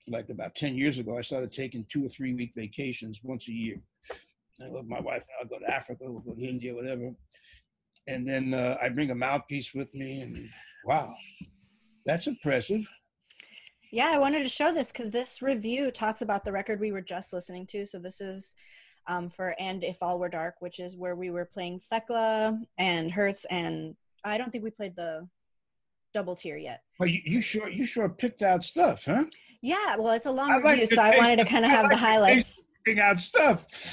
Like about 10 years ago, I started taking two or three week vacations once a year. I love my wife, I'll go to Africa, we'll go to India, whatever. And then uh, I bring a mouthpiece with me, and wow, that's impressive. Yeah, I wanted to show this because this review talks about the record we were just listening to. So this is um, for And If All Were Dark, which is where we were playing Thekla and Hertz, and I don't think we played the double tier yet. Well, you, you sure you sure picked out stuff, huh? Yeah, well, it's a long I review, to so I wanted to kind of have like the highlights. Out stuff.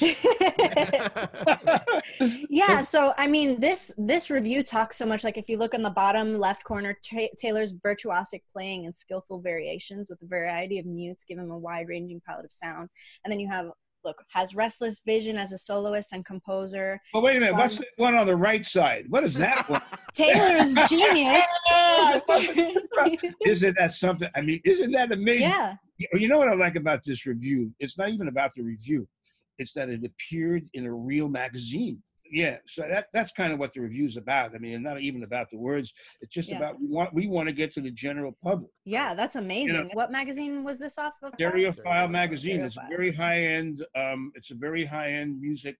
yeah so i mean this this review talks so much like if you look on the bottom left corner Ta taylor's virtuosic playing and skillful variations with a variety of mutes give him a wide ranging palette of sound and then you have look has restless vision as a soloist and composer Well, wait a minute. What's Um, the one on the right side? What is that one? taylor's genius isn't that something? I mean, isn't that amazing? yeah You know what I like about this review? It's not even about the review. It's that it appeared in a real magazine. Yeah, so that that's kind of what the review's about. I mean, not even about the words. It's just Yeah. about we want we want to get to the general public. yeah that's amazing what magazine was this off of Stereophile magazine. It's a very high end. Um, it's a very high end music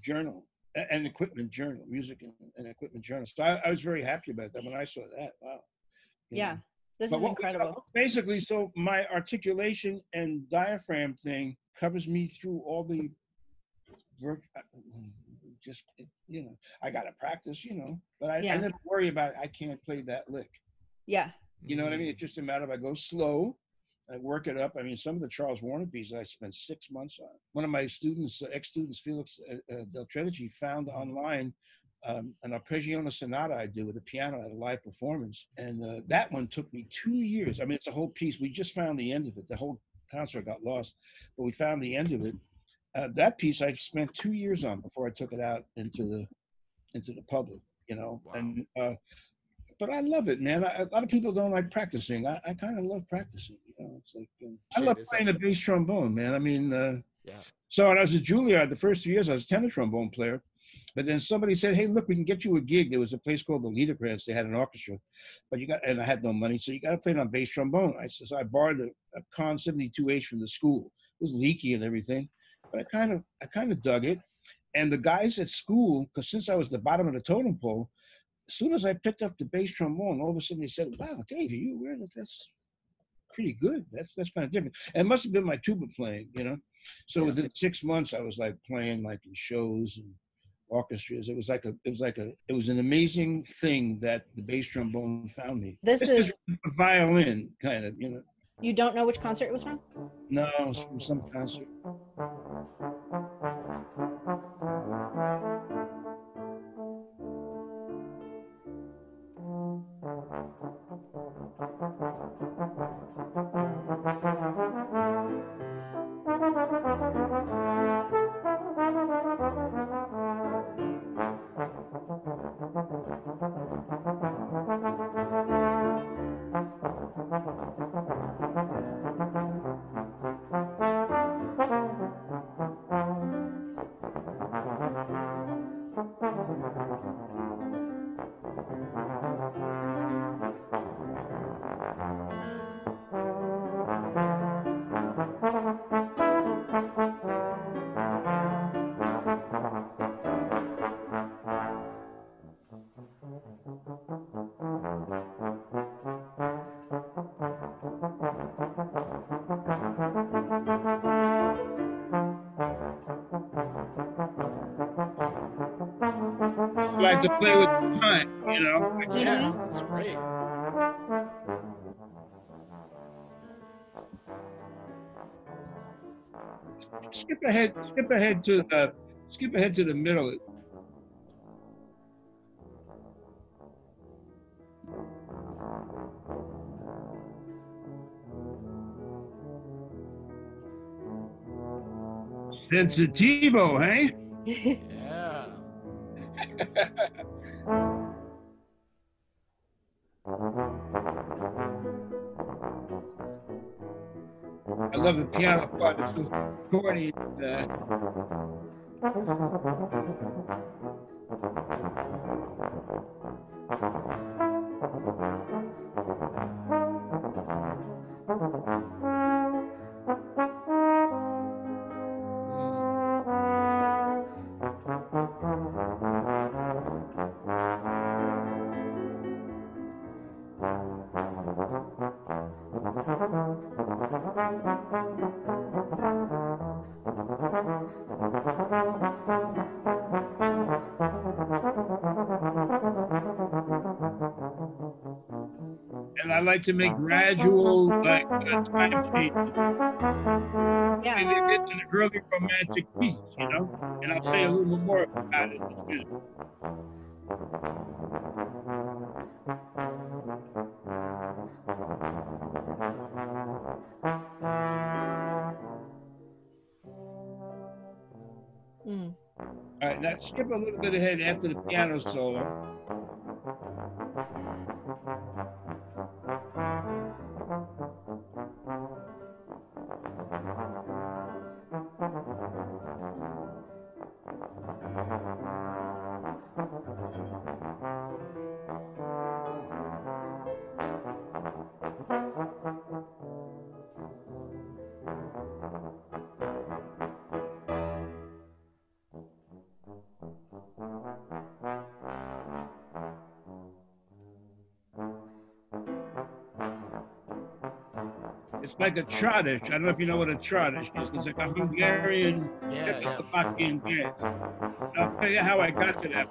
journal and equipment journal, music and, and equipment journal. So I, I was very happy about that when I saw that. Wow. You yeah know. this But is what- incredible Basically, so my articulation and diaphragm thing covers me through all the work. Just you know, I got to practice, you know, but I, Yeah. I never worry about I can't play that lick. yeah You know what I mean? It's just a matter of I go slow, I work it up. I mean, some of the Charles Wuorinen pieces I spent six months on. One of my students, uh, ex-students, Felix uh, uh, Del Tredici, found online um, an arpeggione sonata I did with a piano at a live performance, and uh, that one took me two years. I mean, it's a whole piece. We just found the end of it. The whole concert got lost, but we found the end of it. Uh, that piece I spent two years on before I took it out into the into the public. You know, Wow. and uh, but I love it, man. I, a lot of people don't like practicing. I, I kind of love practicing. You know, it's like um, I love playing the bass trombone, man. I mean, uh, Yeah. so when I was at Juilliard, the first two years I was a tenor trombone player, but then somebody said, "Hey, look, we can get you a gig." There was a place called the Liederkranz. They had an orchestra, but you got and I had no money, so you got to play it on bass trombone. I says I borrowed a, a Conn 72H from the school. It was leaky and everything, but I kind of I kind of dug it. And the guys at school, because since I was the bottom of the totem pole, as soon as I picked up the bass trombone, all of a sudden they said, "Wow, Dave, are you aware that that's pretty good? That's that's kind of different." And it must have been my tuba playing, you know. So Yeah. within six months, I was like playing like in shows and orchestras. It was like a, it was like a, it was an amazing thing that the bass trombone found me. this It's is a violin, kind of, you know. You don't know which concert it was from No, it's from some concert. Skip ahead to the, skip ahead to the middle. Sensitivo, hey? Yeah. love the piano part. It's so corny. Uh, and I like to make gradual like uh, time changes. Yeah. And it- it's an early romantic piece, you know. And I'll you a little more about it. in. Mm. All right, now skip a little bit ahead after the piano solo. Like a trottish. I don't know if you know what a trottish is. It's like a Hungarian Yeah, yeah. Czechoslovakian dance. I'll tell you how I got to that.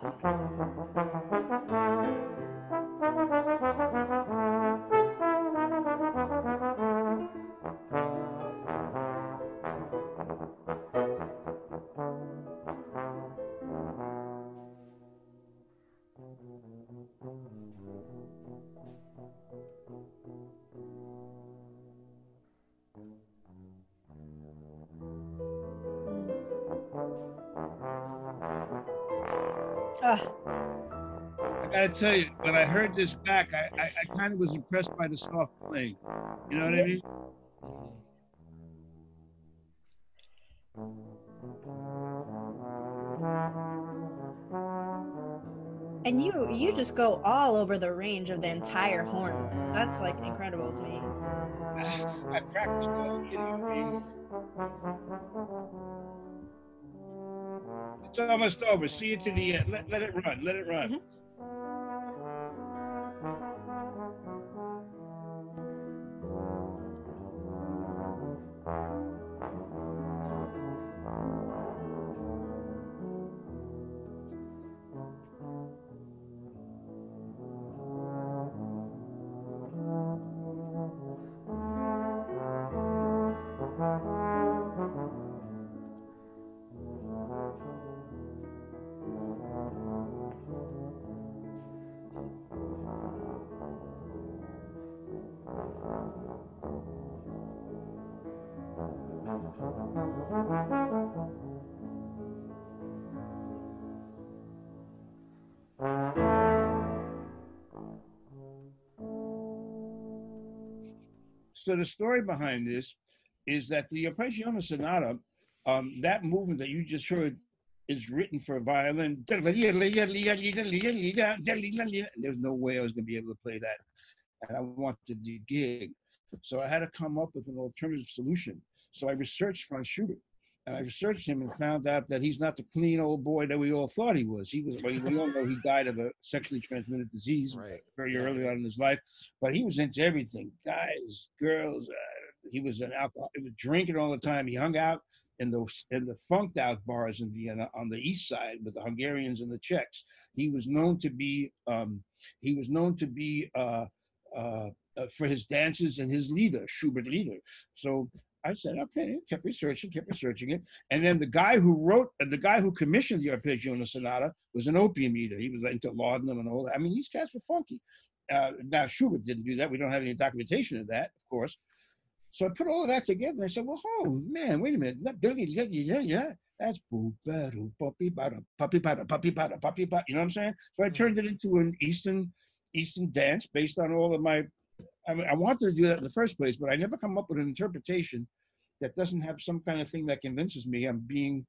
Tell you, when I heard this back, I, I, I kind of was impressed by the soft playing. You know what I mean? And you you just go all over the range of the entire horn. That's like incredible to me. I practiced all, you know what I mean? It's almost over. See it to the end. Let, let it run. Let it run. Mm-hmm. So the story behind this is that the Arpeggione Sonata, um, that movement that you just heard, is written for violin. There's no way I was going to be able to play that, and I wanted the gig, so I had to come up with an alternative solution. So I researched Franz Schubert, and I researched him and found out that he's not the clean old boy that we all thought he was. He was. We we all know he died of a sexually transmitted disease Right. very Yeah. early on in his life, but he was into everything: guys, girls, uh, he was an alcohol. He was drinking all the time. He hung out in the in the funked out bars in Vienna on the east side with the Hungarians and the Czechs. He was known to be um, he was known to be uh, uh, uh, for his dances and his lieder, Schubert lieder. So I said, okay, kept researching, kept researching it. And then the guy who wrote, the guy who commissioned the Arpeggio and the Sonata was an opium eater. He was into laudanum and all that. I mean, these cats were funky. Uh, now, Schubert didn't do that. We don't have any documentation of that, of course. So I put all of that together and I said, well, oh man, wait a minute. Yeah, yeah, that's puppy puppy puppy puppy puppy You know what I'm saying? So I turned it into an Eastern Eastern dance based on all of my. I mean, I wanted to do that in the first place, but I never come up with an interpretation that doesn't have some kind of thing that convinces me I'm being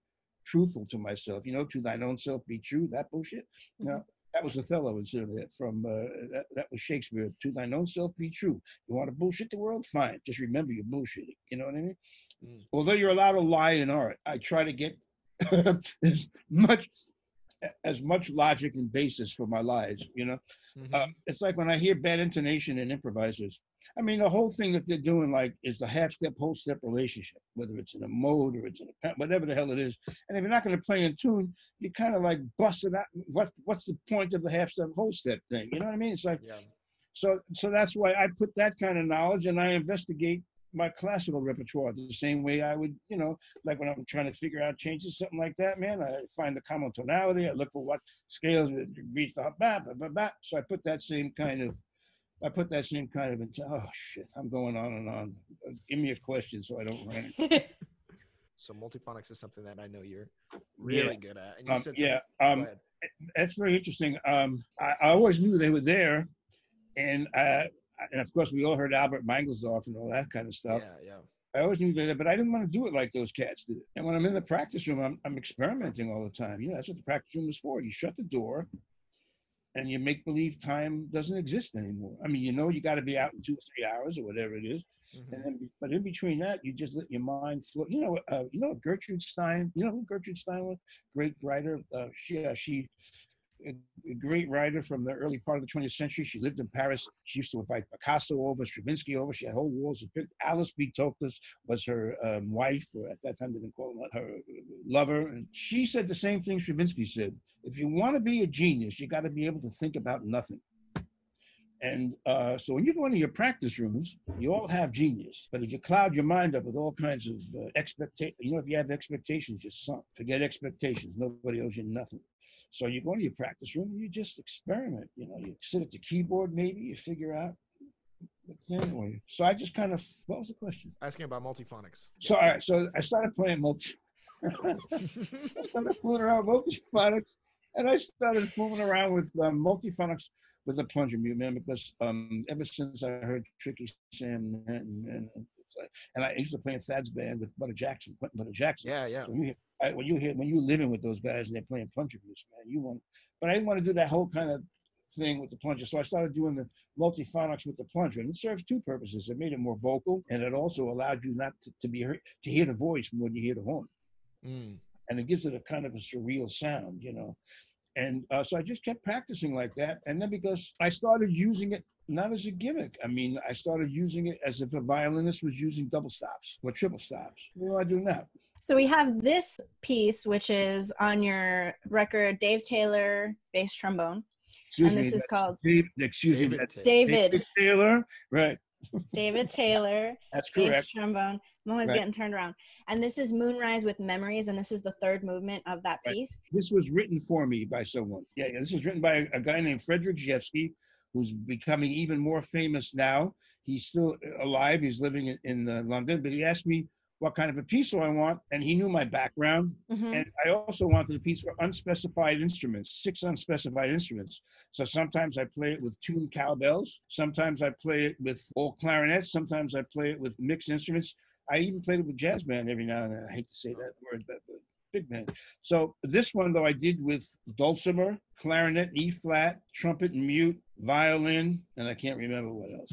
truthful to myself. You know, to thine own self be true. That bullshit. Know, that was Othello instead of that from uh, that, that was Shakespeare. To thine own self be true. You want to bullshit the world? Fine. Just remember you're bullshitting. You know what I mean? Mm. Although you're allowed to lie in art, I try to get as much as much logic and basis for my lies. You know, mm-hmm. uh, it's like when I hear bad intonation in improvisers. I mean, the whole thing that they're doing, like, is the half step, whole step relationship, whether it's in a mode or it's in a whatever the hell it is. And if you're not going to play in tune, you kind of like bust it out. What What's the point of the half step, whole step thing? You know what I mean? It's like, yeah. so so that's why I put that kind of knowledge and I investigate my classical repertoire the same way I would, you know, like when I'm trying to figure out changes, something like that, man. I find the common tonality. I look for what scales reach the ba ba ba ba. So I put that same kind of I put that same kind of into, oh shit, I'm going on and on. Uh, give me a question so I don't run. so multiphonics is something that I know you're really yeah. good at. And you um, said yeah, um, that's very interesting. Um, I, I, always knew they were there, and uh, and of course we all heard Albert Mangelsdorff and all that kind of stuff. Yeah, yeah. I always knew that, but I didn't want to do it like those cats did. And when I'm in the practice room, I'm, I'm experimenting all the time. You know, that's what the practice room is for. You shut the door, and you make believe time doesn't exist anymore. I mean, you know, you got to be out in two or three hours or whatever it is. Mm-hmm. And then, but in between that, you just let your mind flow. You know, uh, you know Gertrude Stein. You know who Gertrude Stein was? Great writer. Uh, she uh, she a, a, great writer from the early part of the 20th century. She lived in Paris. She used to invite Picasso over, Stravinsky over. She had whole walls of pictures. Alice B. Toklas was her um, wife, or at that time they didn't call her, her lover. And she said the same thing Stravinsky said. If you want to be a genius, you got to be able to think about nothing. And uh, so when you go into your practice rooms, you all have genius. But if you cloud your mind up with all kinds of uh, expectations, you know, if you have expectations, you're sunk. Forget expectations. Nobody owes you nothing. So you go into your practice room and you just experiment. You know, you sit at the keyboard, maybe you figure out. Anyway, so I just kind of what was the question? Asking about multiphonics. So all right, so I started playing multi. I started fooling around with multiphonics, and I started fooling around with um, multiphonics with the plunger mute man because um, ever since I heard Tricky Sam and, and, and I used to play in Thad's band with Butter Jackson, Quentin Butter Jackson. Yeah, yeah. So you hear, I, when you hear when you living with those guys and they're playing plunger music, man, you want. But I didn't want to do that whole kind of thing with the plunger, so I started doing the multiphonics with the plunger, and it serves two purposes. It made it more vocal, and it also allowed you not to, to be heard, to hear the voice more than you hear the horn. Mm. And it gives it a kind of a surreal sound, you know. And uh, so I just kept practicing like that. And then because I started using it not as a gimmick. I mean, I started using it as if a violinist was using double stops or triple stops. What do I do now? So we have this piece, which is on your record, Dave Taylor bass trombone. Excuse and this me, is called Dave, excuse David, me, David. David Taylor, right? David Taylor. That's correct. Bass trombone. I'm always right. getting turned around. And this is Moonrise with Memories, and this is the third movement of that piece. Right. This was written for me by someone. Yeah, yeah this was written by a, a guy named Frederic Rzewski, who's becoming even more famous now. He's still alive. He's living in, in uh, London, but he asked me what kind of a piece do I want, and he knew my background. Mm-hmm. And I also wanted a piece for unspecified instruments, six unspecified instruments. So sometimes I play it with tuned cowbells. Sometimes I play it with old clarinets. Sometimes I play it with mixed instruments. I even played it with jazz band every now and then. I hate to say that word, but, big band. So this one though I did with dulcimer, clarinet, E flat, trumpet and mute, violin, and I can't remember what else.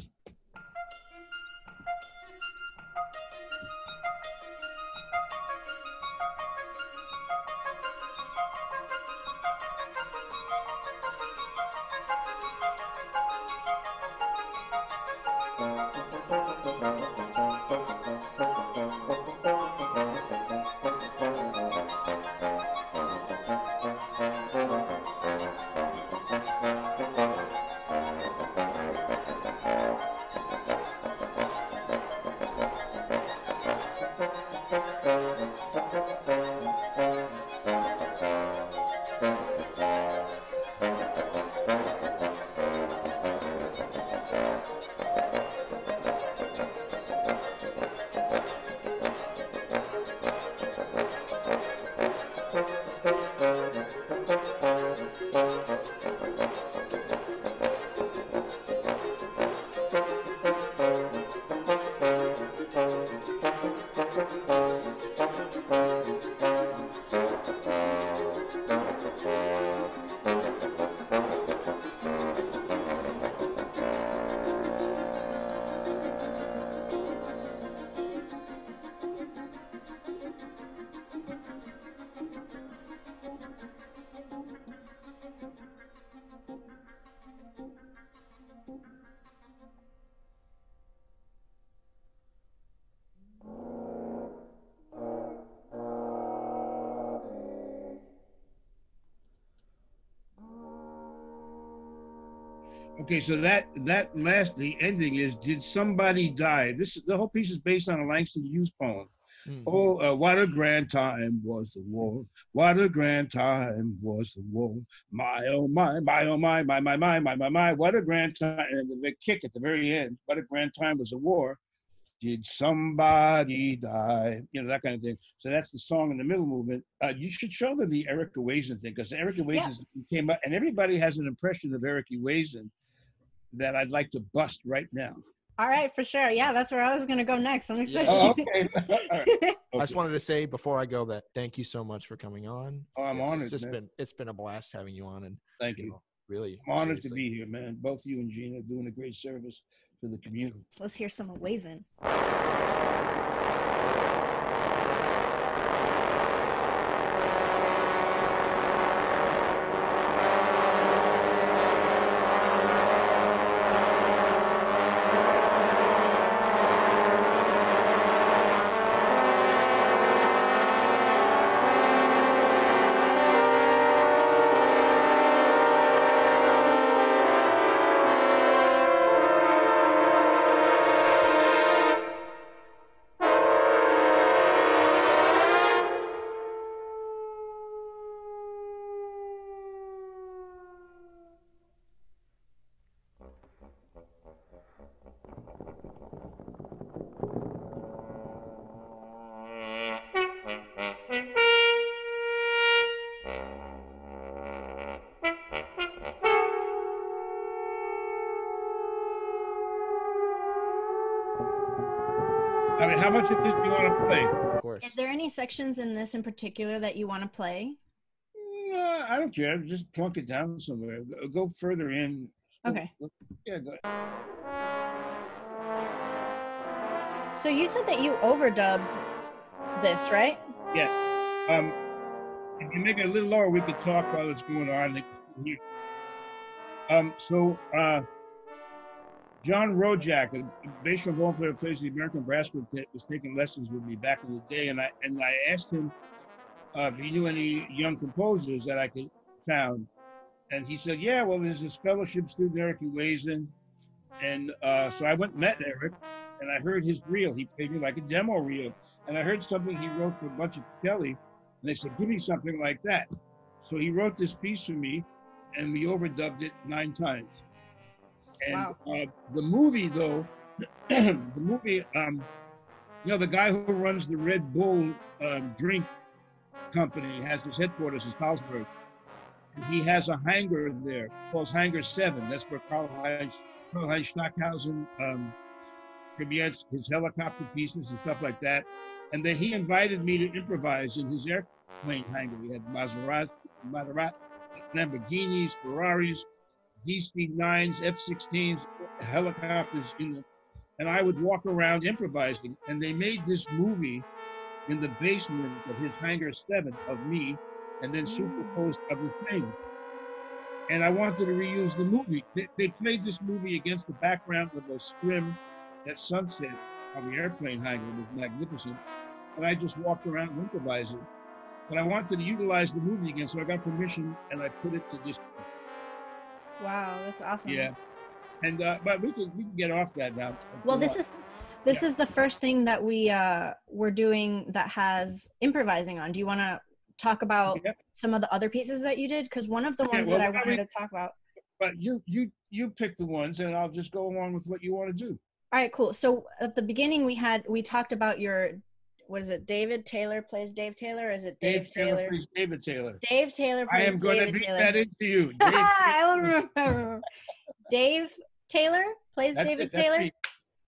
Okay, so that that last the ending is did somebody die? This the whole piece is based on a Langston Hughes poem. Mhm. Oh, uh, what a grand time was the war! What a grand time was the war! My oh my, my oh my, my my my my my my! What a grand time! And the big kick at the very end. What a grand time was the war! Did somebody die? You know that kind of thing. So that's the song in the middle movement. Uh, you should show them the Eric Ewazen thing because Erica Yeah. Came up, and everybody has an impression of Eric Ewazen that I'd like to bust right now. All right, for sure. Yeah, that's where I was gonna go next. I'm excited. Oh, okay. All right. I just wanted to say before I go that thank you so much for coming on. Oh, I'm It's honored, just man. been it's been a blast having you on, and Thank you you. know, really I'm honored to be here, man. Both you and Gina doing a great service to the community. Let's hear some of Ewazen. Much of this do you want to play? Of course. Is there any sections in this in particular that you want to play? Uh, I don't care. Just plunk it down somewhere. Go, go further in. Okay. Yeah, go. So you said that you overdubbed this, right? Yeah. Um, if you make it a little lower, we could talk while it's going on. They can hear. Um, so, uh, John Rojak, a bass trombone player who plays the American Brass Quartet, was taking lessons with me back in the day, and I and I asked him uh, if he knew any young composers that I could found, and he said, "Yeah, well, there's this fellowship student Eric Ewazen," and uh, so I went and met Eric, and I heard his reel. He played me like a demo reel, and I heard something he wrote for a bunch of Kelly, and they said, "Give me something like that." So he wrote this piece for me, and we overdubbed it nine times. And Wow. uh, the movie, though, the movie, um, you know, the guy who runs the Red Bull um, drink company has his headquarters in Salzburg. And he has a hangar there called Hangar 7. That's where Karl Heinz, Karl Heinz Stockhausen um, premieres his helicopter pieces and stuff like that. And then he invited me to improvise in his airplane hangar. We had Maserati, Maserati Lamborghinis, Ferraris, DC-9s, F-16s, helicopters and I would walk around improvising. And they made this movie in the basement of his hangar seven of me, and then superposed of the thing. And I wanted to reuse the movie. They, they played this movie against the background of a scrim at sunset on the airplane hangar. It was magnificent. And I just walked around improvising. But I wanted to utilize the movie again, so I got permission and I put it to this. Wow, that's awesome. Yeah. And uh, but we can we can get off that now. Well, this is this Yeah. is the first thing that we uh we're doing that has improvising on. Do you want to talk about Yeah. some of the other pieces that you did? Because one of the ones well, that I why don't wanted to talk about. but you you you pick the ones, and I'll just go along with what you want to do. All right, cool. So at the beginning, we had we talked about your what is it? David Taylor plays Dave Taylor. Or is it Dave, Taylor? plays David Taylor. Dave Taylor I am going to David beat Taylor. that into you. Dave, I don't remember. Dave Taylor plays that's David it, Taylor. me.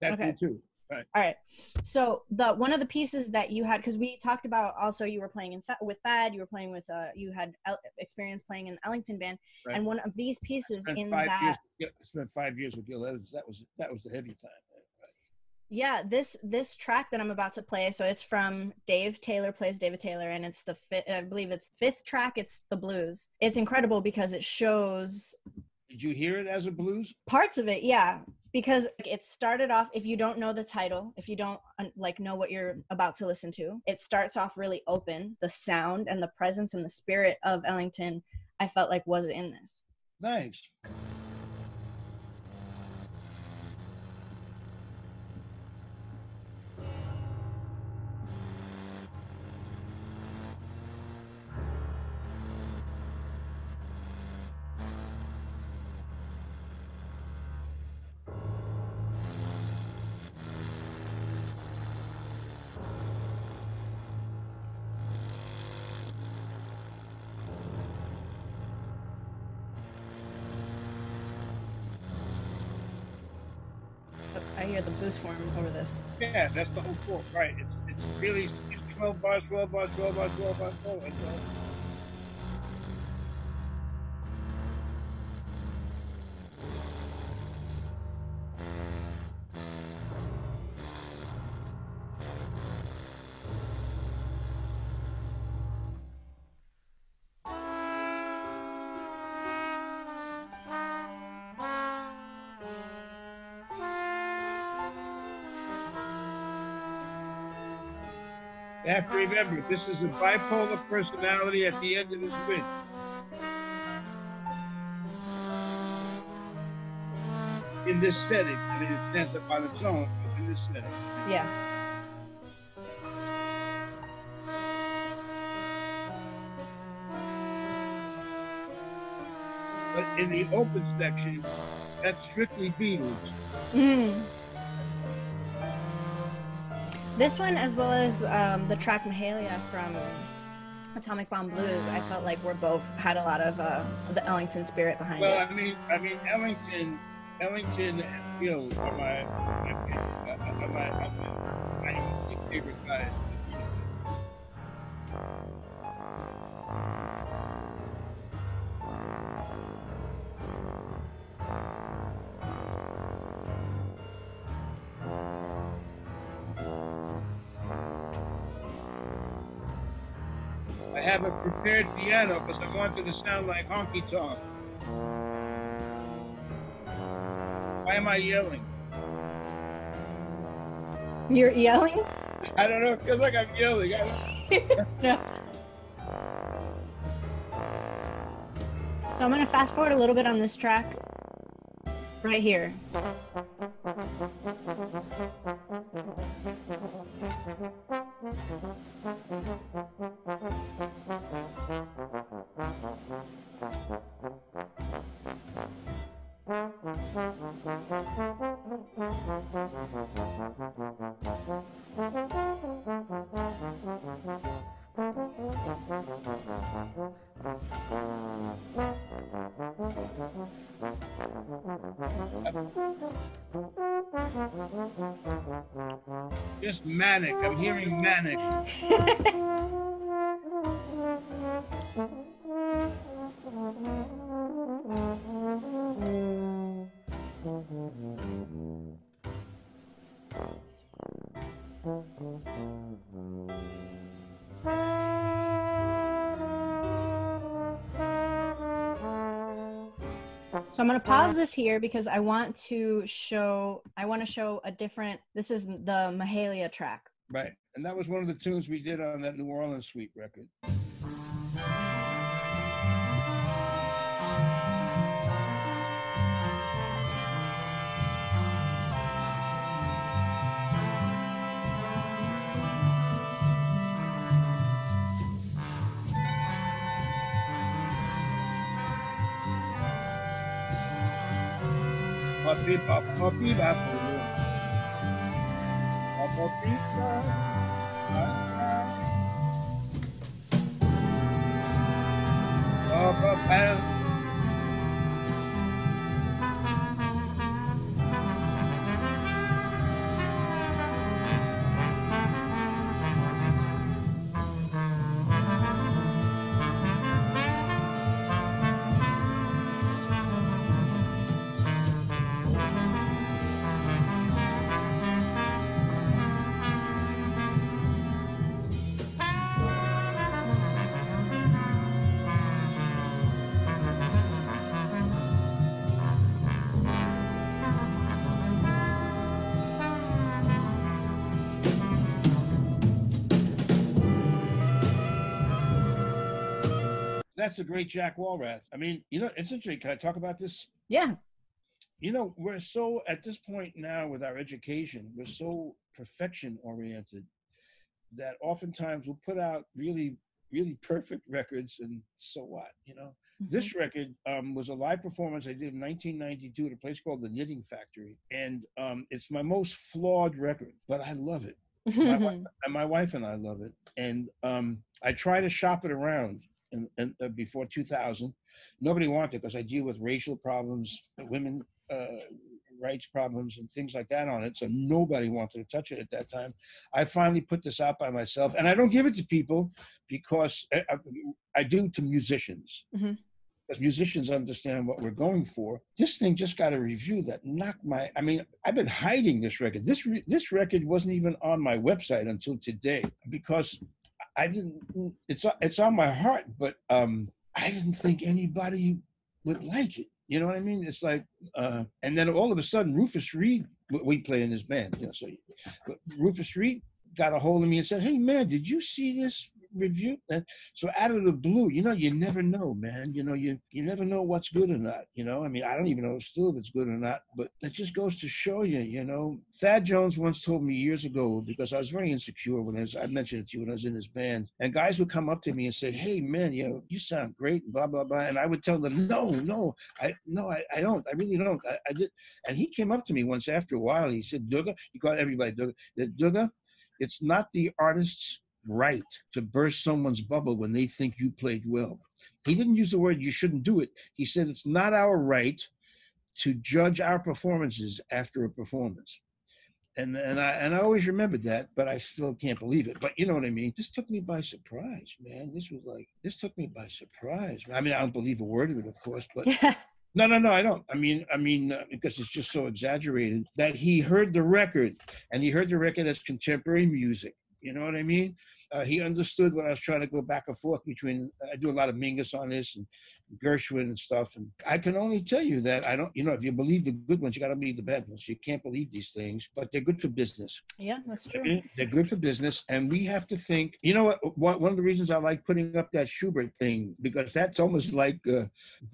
That's Okay. me too. All right. So the one of the pieces that you had because we talked about also you were playing in with Thad, you were playing with uh you had el- experience playing in the Ellington band, Right. and one of these pieces in that years. Yeah, spent five years with Gil Evans. That was that was the heavy time. Yeah this this track that I'm about to play. So it's from Dave Taylor plays David Taylor, and it's the fifth, I believe it's fifth track. It's the blues. It's incredible because it shows Did you hear it as a blues? parts of it yeah because it started off if you don't know the title if you don't like know what you're about to listen to it starts off really open the sound and the presence and the spirit of ellington i felt like was in this Nice. Yeah, that's the whole point. Right. It's it's really it's 12 bars, 12 bars, 12 bars, 12 bars, 12 bars. 12 bars. You have to remember, this is a bipolar personality at the end of his win. In this setting, I mean, it stands up on its own, but in this setting. yeah But in the open section, that's strictly Beatles. mm. This one as well as um, the track mahalia from atomic bomb blues i felt like we're both had a lot of uh, the ellington spirit behind Well, it Well, I mean, I mean, Ellington, Ellington, and Gil are my, my, are my, my, my favorite guys. Have a prepared piano because I wanted to sound like honky tonk. Why am I yelling? you're yelling I don't know. It feels like I'm yelling. I no. So I'm gonna fast forward a little bit on this track right here. Manic. I'm hearing manic. So I'm gonna pause this here because I want to show want to show a different. This is the Mahalia track. Right, and that was one of the tunes we did on that New Orleans Suite record. Puppy, puppy, puppy, puppy bop, That's a great Jack Walrath. I mean, you know, it's interesting. Can I talk about this? Yeah. You know, we're so at this point now with our education, we're so perfection oriented that oftentimes we'll put out really, really perfect records, and so what? You know, this record um, was a live performance I did in 1992 at a place called the Knitting Factory, and um, it's my most flawed record, but I love it. My wife, and my wife and I love it, and um, I try to shop it around. And, and uh, before 2000, nobody wanted because I deal with racial problems, women uh, rights problems, and things like that on it. So nobody wanted to touch it at that time. I finally put this out by myself, and I don't give it to people because I, I, I do to musicians Mhm. because musicians understand what we're going for. This thing just got a review that knocked my. I mean, I've been hiding this record. This re, this record wasn't even on my website until today because I didn't. It's it's on my heart, but um, I didn't think anybody would like it. You know what I mean? It's like, uh, and then all of a sudden, Rufus Reid, we- play in this band. You know, so Rufus Reid got a hold of me and said, "Hey, man, did you see this review?" And so out of the blue, you know, you never know, man. You know, you you never know what's good or not. You know, I mean, I don't even know still if it's good or not, but it just goes to show you. You know, Thad Jones once told me years ago because I was very insecure when I was. I mentioned it to you when I was in his band, and guys would come up to me and say, "Hey, man, you know, you sound great," blah blah blah, and I would tell them, "No, no, I no, I, I don't. I really don't. I, I did." And he came up to me once after a while. He said, "Dugga," he called everybody said, Dugga, it's not the artist's right to burst someone's bubble when they think you played well. He didn't use the word you shouldn't do it. He said it's not our right to judge our performances after a performance. And and I and I always remembered that, but I still can't believe it. But you know what I mean? This took me by surprise, man. This was like this took me by surprise. I mean, I don't believe a word of it, of course, but Yeah. no, no, no, I don't. I mean, I mean, uh, because it's just so exaggerated that he heard the record and he heard the record as contemporary music. You know what I mean? Uh, he understood when I was trying to go back and forth between. I do a lot of Mingus on this and Gershwin and stuff, and I can only tell you that I don't. You know, if you believe the good ones, you got to believe the bad ones. You can't believe these things, but they're good for business. Yeah, that's true. They're good for business, and we have to think. You know what? One of the reasons I like putting up that Schubert thing because that's almost like uh,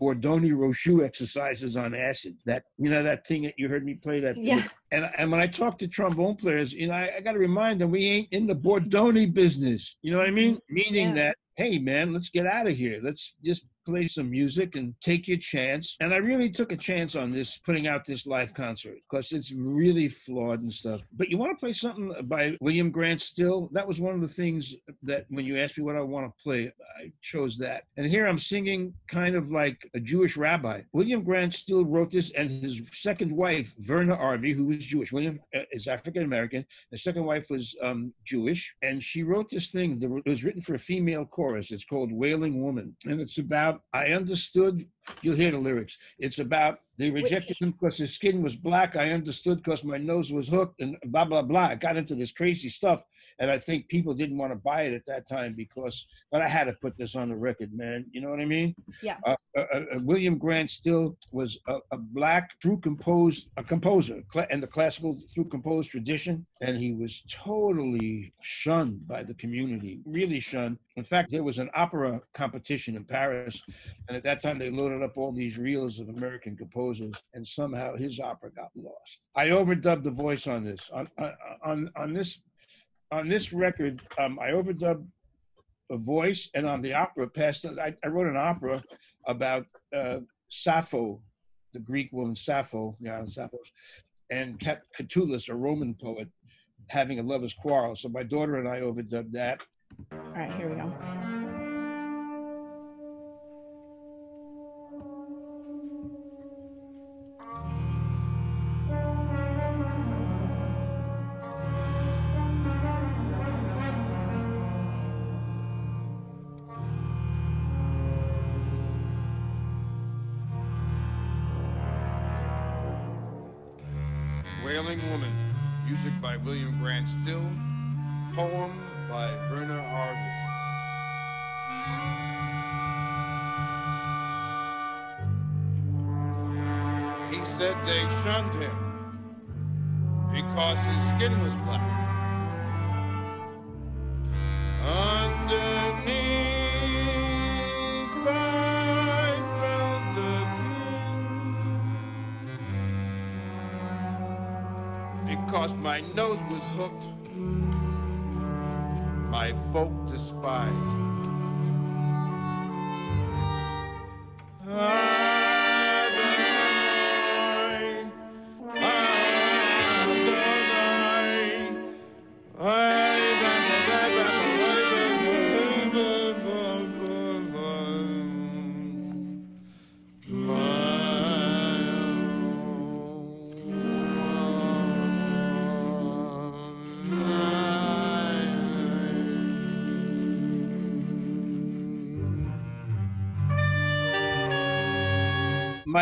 Bordogni Rochut exercises on acid. That you know that thing that you heard me play that. Yeah. And and when I talk to trombone players, you know, I, I got to remind them we ain't in the Bordogni business. You know what I mean? Mm-hmm. Meaning Yeah. that hey man, let's get out of here. Let's just play some music and take your chance. And I really took a chance on this, putting out this live concert because it's really flawed and stuff. But you want to play something by William Grant Still? That was one of the things that when you asked me what I want to play, I chose that. And here I'm singing kind of like a Jewish rabbi. William Grant Still wrote this, and his second wife, Verna Arvey, who was Jewish. William uh, is African American. The second wife was um, Jewish, and she wrote this thing. that It was written for a female chorus. It's called "Wailing Woman," and it's about. I understood. You'll hear the lyrics. It's about they rejected him because his skin was black. I understood because my nose was hooked, and blah blah blah. I got into this crazy stuff, and I think people didn't want to buy it at that time because. But I had to put this on the record, man. You know what I mean? Yeah. Uh, uh, uh, William Grant Still was a, a black through composed a composer in the classical through composed tradition, and he was totally shunned by the community, really shunned. In fact, there was an opera competition in Paris, and at that time they loaded up all these reels of American composers, and somehow his opera got lost. I overdubbed the voice on this. On on on, this on this record, um, I overdubbed a voice, and on the opera, past I, I wrote an opera about uh, Sappho, the Greek woman Sappho, the island Sappho's, and Catullus, a Roman poet, having a lover's quarrel. So my daughter and I overdubbed that. All right, here we go. Grant Still, poem by Verna Arvey. He said they shunned him because his skin was black. Because my nose was hooked, my folk despised.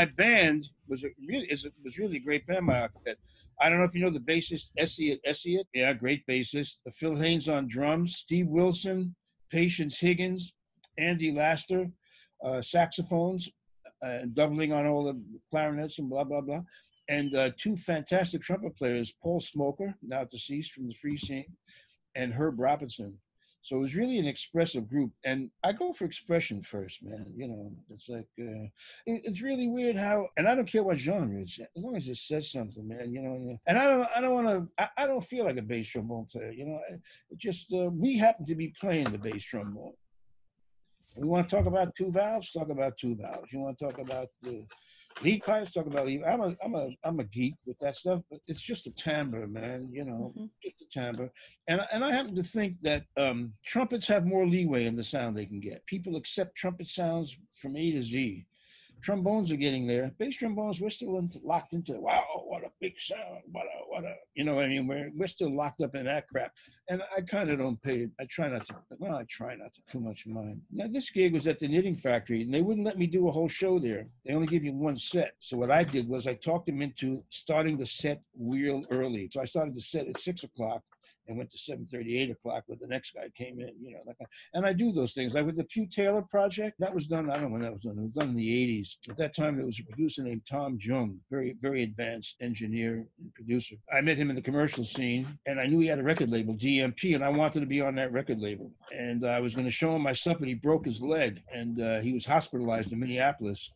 My band was a really is a, was really a great band. My. I don't know if you know the bassist Essiet Essiet. Yeah, great bassist. Phil Haynes on drums. Steve Wilson, Patience Higgins, Andy Laster, uh, saxophones, uh, doubling on all the clarinets and blah blah blah, and uh, two fantastic trumpet players, Paul Smoker, now deceased from the free scene, and Herb Robinson. So it was really an expressive group, and I go for expression first, man. You know, it's like uh, it- it's really weird how, and I don't care what genre it's, as long as it says something, man. You know, and I don't, I don't want to, I, I don't feel like a bass trombone player. You know, it just uh, we happen to be playing the bass trombone. We want to talk about two valves, talk about two valves. You want to talk about the lead pipes, talking about lead. I'm a, I'm a, I'm a geek with that stuff, but it's just a timbre, man. You know, Mhm. just a timbre. And and I happen to think that um, trumpets have more leeway in the sound they can get. People accept trumpet sounds from A to Z. Trombones are getting there. Bass trombones, we're still into, locked into. Wow, what a big sound! What a what a you know what I mean. We're we're still locked up in that crap. And I kind of don't pay. I try not to. Well, I try not to too much mind. Now this gig was at the Knitting Factory, and they wouldn't let me do a whole show there. They only give you one set. So what I did was I talked them into starting the set real early. So I started the set at six o'clock and went to 7:30, 8 o'clock when the next guy came in. You know, like, and I do those things. Like with the Pugh Taylor project, that was done. I don't know when that was done. It was done in the 80s. At that time, there was a producer named Tom Jung, very very advanced engineer and producer. I met him in the commercial scene, and I knew he had a record label, DMP, and I wanted to be on that record label. And I was going to show him my stuff, and he broke his leg, and uh, he was hospitalized in Minneapolis.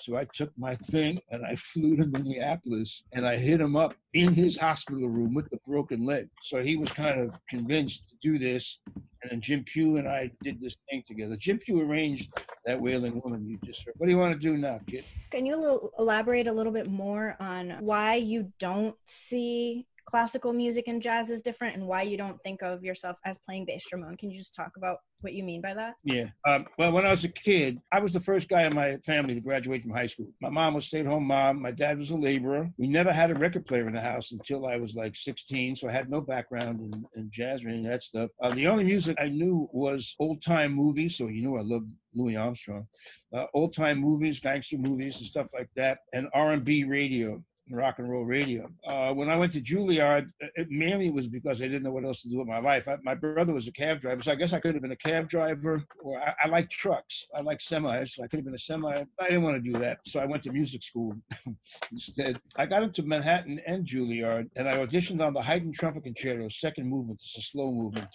So I took my thing and I flew to Minneapolis and I hit him up in his hospital room with the broken leg. So he was kind of convinced to do this. And then Jim Pugh and I did this thing together. Jim Pugh arranged that Wailing Woman you just heard. What do you want to do now, kid? Can you elaborate a little bit more on why you don't see classical music and jazz is different and why you don't think of yourself as playing bass trombone? Can you just talk about what you mean by that? Yeah. Um, well, when I was a kid, I was the first guy in my family to graduate from high school. My mom was a stay-at-home mom. My dad was a laborer. We never had a record player in the house until I was like 16, so I had no background in, in jazz or any of that stuff. Uh, the only music I knew was old-time movies, so you knew I loved Louis Armstrong. Uh, old-time movies, gangster movies, and stuff like that, and R&B radio rock and roll radio. Uh, when I went to Juilliard, it mainly it was because I didn't know what else to do with my life. I, my brother was a cab driver, so I guess I could have been a cab driver, or I, I like trucks. I like semis, so I could have been a semi. I didn't want to do that, so I went to music school instead. I got into Manhattan and Juilliard, and I auditioned on the Haydn Trumpet Concerto, second movement. It's a slow movement.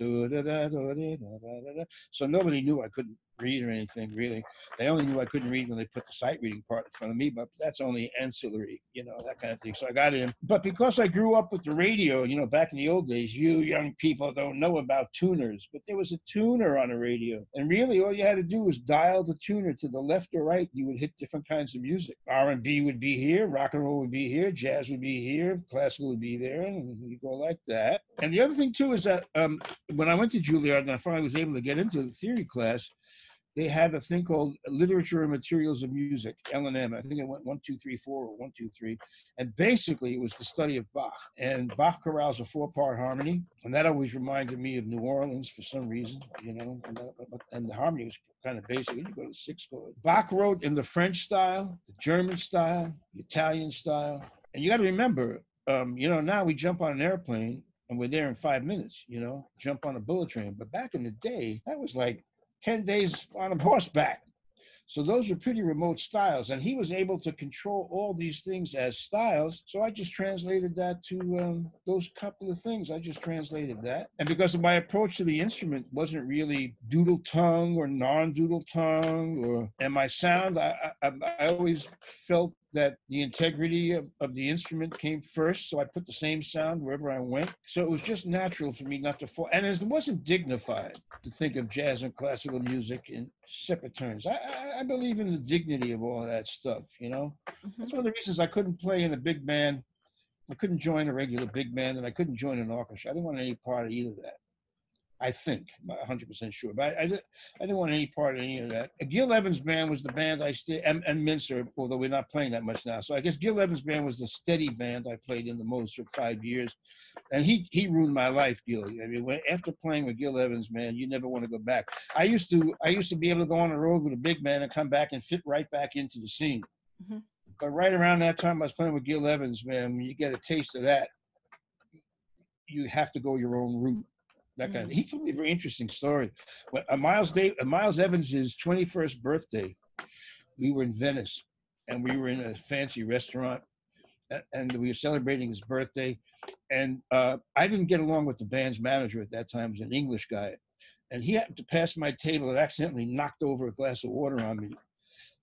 So nobody knew I couldn't read or anything really. They only knew I couldn't read when they put the sight reading part in front of me, but that's only ancillary, you know, that kind of thing. So I got in. But because I grew up with the radio, you know, back in the old days, you young people don't know about tuners, but there was a tuner on a radio. And really all you had to do was dial the tuner to the left or right. You would hit different kinds of music. R&B would be here, rock and roll would be here, jazz would be here, classical would be there, and you go like that. And the other thing too is that um, when I went to Juilliard and I finally was able to get into the theory class, they had a thing called literature and materials of music l&m i think it went one two three four or one two three. And basically it was the study of bach. And bach chorales a four part harmony and that always reminded me of new orleans for some reason you know and, that, and the harmony was kind of basic. You go to sixth chord. Bach wrote in the french style the german style the italian style. And you got to remember um, you know now we jump on an airplane and we're there in five minutes, you know, jump on a bullet train. But back in the day, that was like 10 days on a horseback. So those are pretty remote styles. And he was able to control all these things as styles. So I just translated that to um, those couple of things. I just translated that. And because my approach to the instrument wasn't really doodle tongue or non doodle tongue or, and my sound, I, I, I always felt that the integrity of, of, the instrument came first. So I put the same sound wherever I went. So it was just natural for me not to fall. And it wasn't dignified to think of jazz and classical music in separate terms. I, I, I believe in the dignity of all of that stuff, you know? Mm-hmm. That's one of the reasons I couldn't play in a big band. I couldn't join a regular big band and I couldn't join an orchestra. I didn't want any part of either of that. I think, I'm 100% sure. But I, I, I, didn't want any part of any of that. Gil Evans Band was the band I stayed, and, and Mintzer, although we're not playing that much now. So I guess Gil Evans Band was the steady band I played in the most for five years. And he he ruined my life, Gil. I mean, when, after playing with Gil Evans, man, you never want to go back. I used to I used to be able to go on the road with a big band and come back and fit right back into the scene. Mm-hmm. But right around that time I was playing with Gil Evans, man, when you get a taste of that, you have to go your own route that kind mm-hmm. he told me a very interesting story. When uh, miles Dave, uh, miles evans's 21st birthday we were in venice and we were in a fancy restaurant and we were celebrating his birthday and uh, i didn't get along with the band's manager at that time he was an english guy and he happened to pass my table and accidentally knocked over a glass of water on me.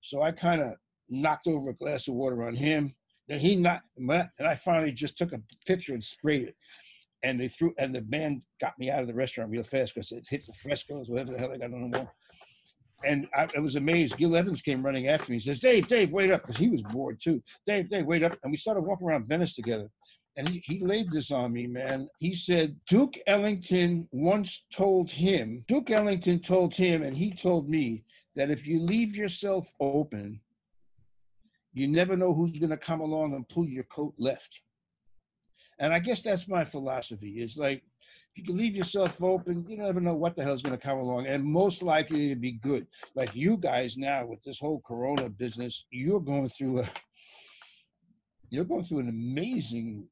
So i kind of knocked over a glass of water on him and he knocked and i finally just took a picture and sprayed it and they threw and the band got me out of the restaurant real fast because it hit the frescoes, whatever the hell I got on the wall. And I, I, was amazed. Gil Evans came running after me. He says, "Dave, Dave, wait up," because he was bored too. Dave, Dave, wait up. And we started walking around Venice together. And he, he laid this on me, man. He said Duke Ellington once told him. Duke Ellington told him, and he told me that if you leave yourself open, you never know who's going to come along and pull your coat left. And I guess that's my philosophy. Is like you can leave yourself open, you never know what the hell's going to come along, and most likely to be good. Like you guys now with this whole Corona business, you're going through a you're going through an amazing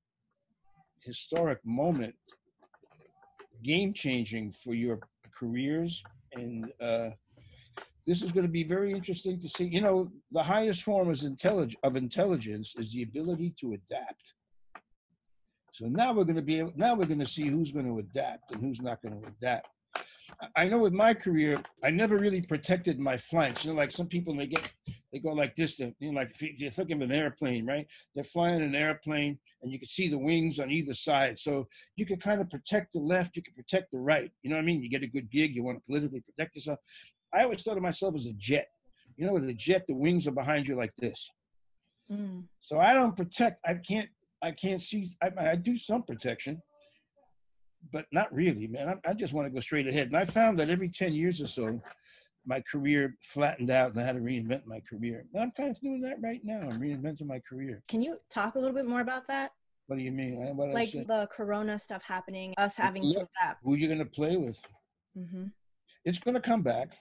historic moment, game changing for your careers, and uh, this is going to be very interesting to see. You know, the highest form of intelligence is the ability to adapt so now we're going to be able, now we're going to see who's going to adapt and who's not going to adapt. I know with my career, I never really protected my flanks. You know, like some people they get they go like this. You know, like you think of an airplane, right? They're flying an airplane, and you can see the wings on either side. So you can kind of protect the left, you can protect the right. You know what I mean? You get a good gig, you want to politically protect yourself. I always thought of myself as a jet. You know, with a jet, the wings are behind you like this. Mm. So I don't protect. I can't I can't see. I, I do some protection, but not really, man. I, I just want to go straight ahead. And I found that every ten years or so, my career flattened out, and I had to reinvent my career. And I'm kind of doing that right now. I'm reinventing my career. Can you talk a little bit more about that? What do you mean? What like the Corona stuff happening, us having Look, to adapt. Who are you going to play with? Mm-hmm. It's going to come back.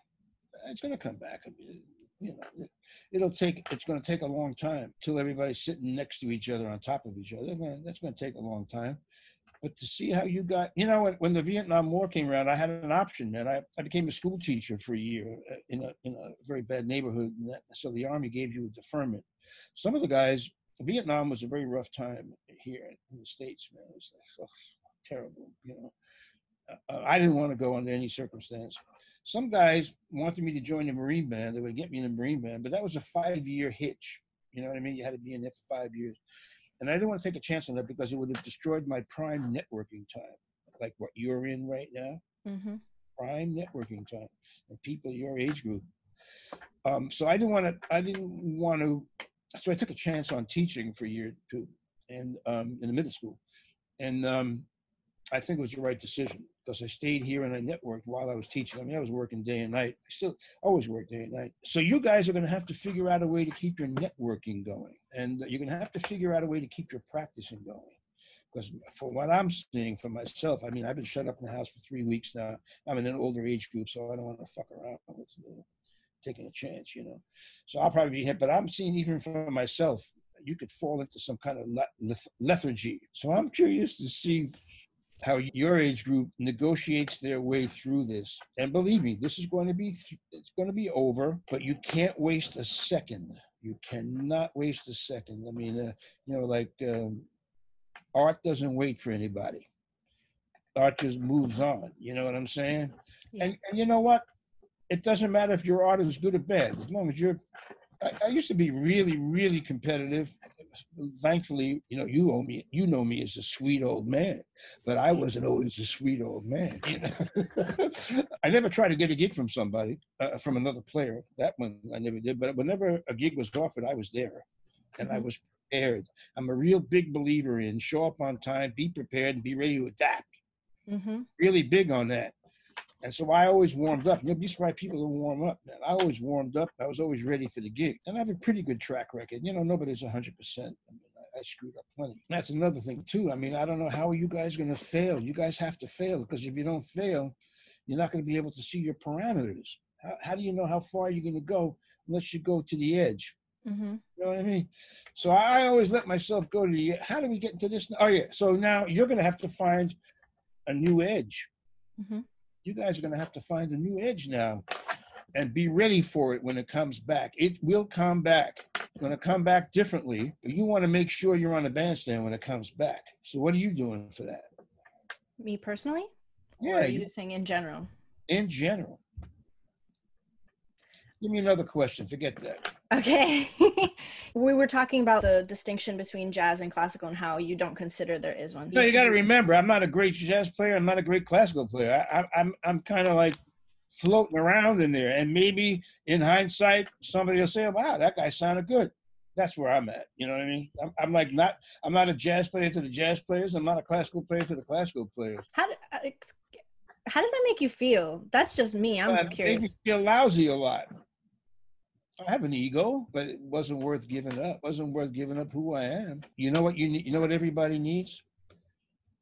It's going to come back. I mean, you know, it'll take it's going to take a long time till everybody's sitting next to each other on top of each other. That's going to take a long time. But to see how you got, you know, when, when the Vietnam War came around, I had an option, man. I, I became a school teacher for a year uh, in a in a very bad neighborhood, that, so the army gave you a deferment. Some of the guys, Vietnam was a very rough time here in the states, man. It was like, oh, terrible, you know Uh, I didn't want to go under any circumstance. Some guys wanted me to join the Marine Band. They would get me in the Marine Band, but that was a five-year hitch. You know what I mean? You had to be in there for five years. And I didn't want to take a chance on that because it would have destroyed my prime networking time, like what you're in right now. Mm-hmm. Prime networking time, and people your age group. Um, so I didn't want to. I didn't want to. So I took a chance on teaching for a year or two, and um, in the middle school, and um, I think it was the right decision because I stayed here and I networked while I was teaching. I mean, I was working day and night. I still always work day and night. So you guys are going to have to figure out a way to keep your networking going, and you're going to have to figure out a way to keep your practicing going. Because for what I'm seeing for myself, I mean, I've been shut up in the house for three weeks now. I'm in an older age group, so I don't want to fuck around with uh, taking a chance, you know. So I'll probably be hit, but I'm seeing even for myself, you could fall into some kind of leth- lethargy. So I'm curious to see how your age group negotiates their way through this. And believe me, this is going to be th- it's going to be over, but you can't waste a second. You cannot waste a second. I mean, uh, you know, like um, art doesn't wait for anybody. Art just moves on. You know what I'm saying? Yeah. And and you know what? It doesn't matter if your art is good or bad, as long as you're. I, I used to be really, really competitive. Thankfully, you know, you owe me. You know me as a sweet old man, but I wasn't always a sweet old man. You know? I never tried to get a gig from somebody, uh, from another player. That one I never did. But whenever a gig was offered, I was there, and I Mhm. was prepared. I'm a real big believer in show up on time, be prepared, and be ready to adapt. Mm-hmm. Really big on that. And so I always warmed up. You'll be surprised people don't warm up, man. I always warmed up. I was always ready for the gig. And I have a pretty good track record. You know, nobody's 100%. I mean, I, I screwed up plenty. That's another thing, too. I mean, I don't know how are you guys going to fail. You guys have to fail because if you don't fail, you're not going to be able to see your parameters. How, how do you know how far you're going to go unless you go to the edge? Mm-hmm. You know what I mean? So I always let myself go to the. How do we get into this? Oh yeah. So now you're going to have to find a new edge. Mhm. You guys are going to have to find a new edge now, and be ready for it when it comes back. It will come back. It's going to come back differently, but you want to make sure you're on the bandstand when it comes back. So what are you doing for that? Me personally? or Yeah, are you, you saying in general? in general. Give me another question. Forget that. Okay. we were talking about the distinction between jazz and classical and how you don't consider there is one. No, you got to remember, I'm not a great jazz player. I'm not a great classical player. I, I, I'm I'm kind of like floating around in there. And maybe in hindsight, somebody will say, "Wow, that guy sounded good." That's where I'm at. You know what I mean? I'm, I'm like not. I'm not a jazz player to the jazz players. I'm not a classical player to the classical players. How, do- uh, how does that make you feel? That's just me. I'm Uh, it made me curious. feel lousy a lot. I have an ego, but it wasn't worth giving up. wasn't worth giving up who I am. You know what you need. You know what everybody needs.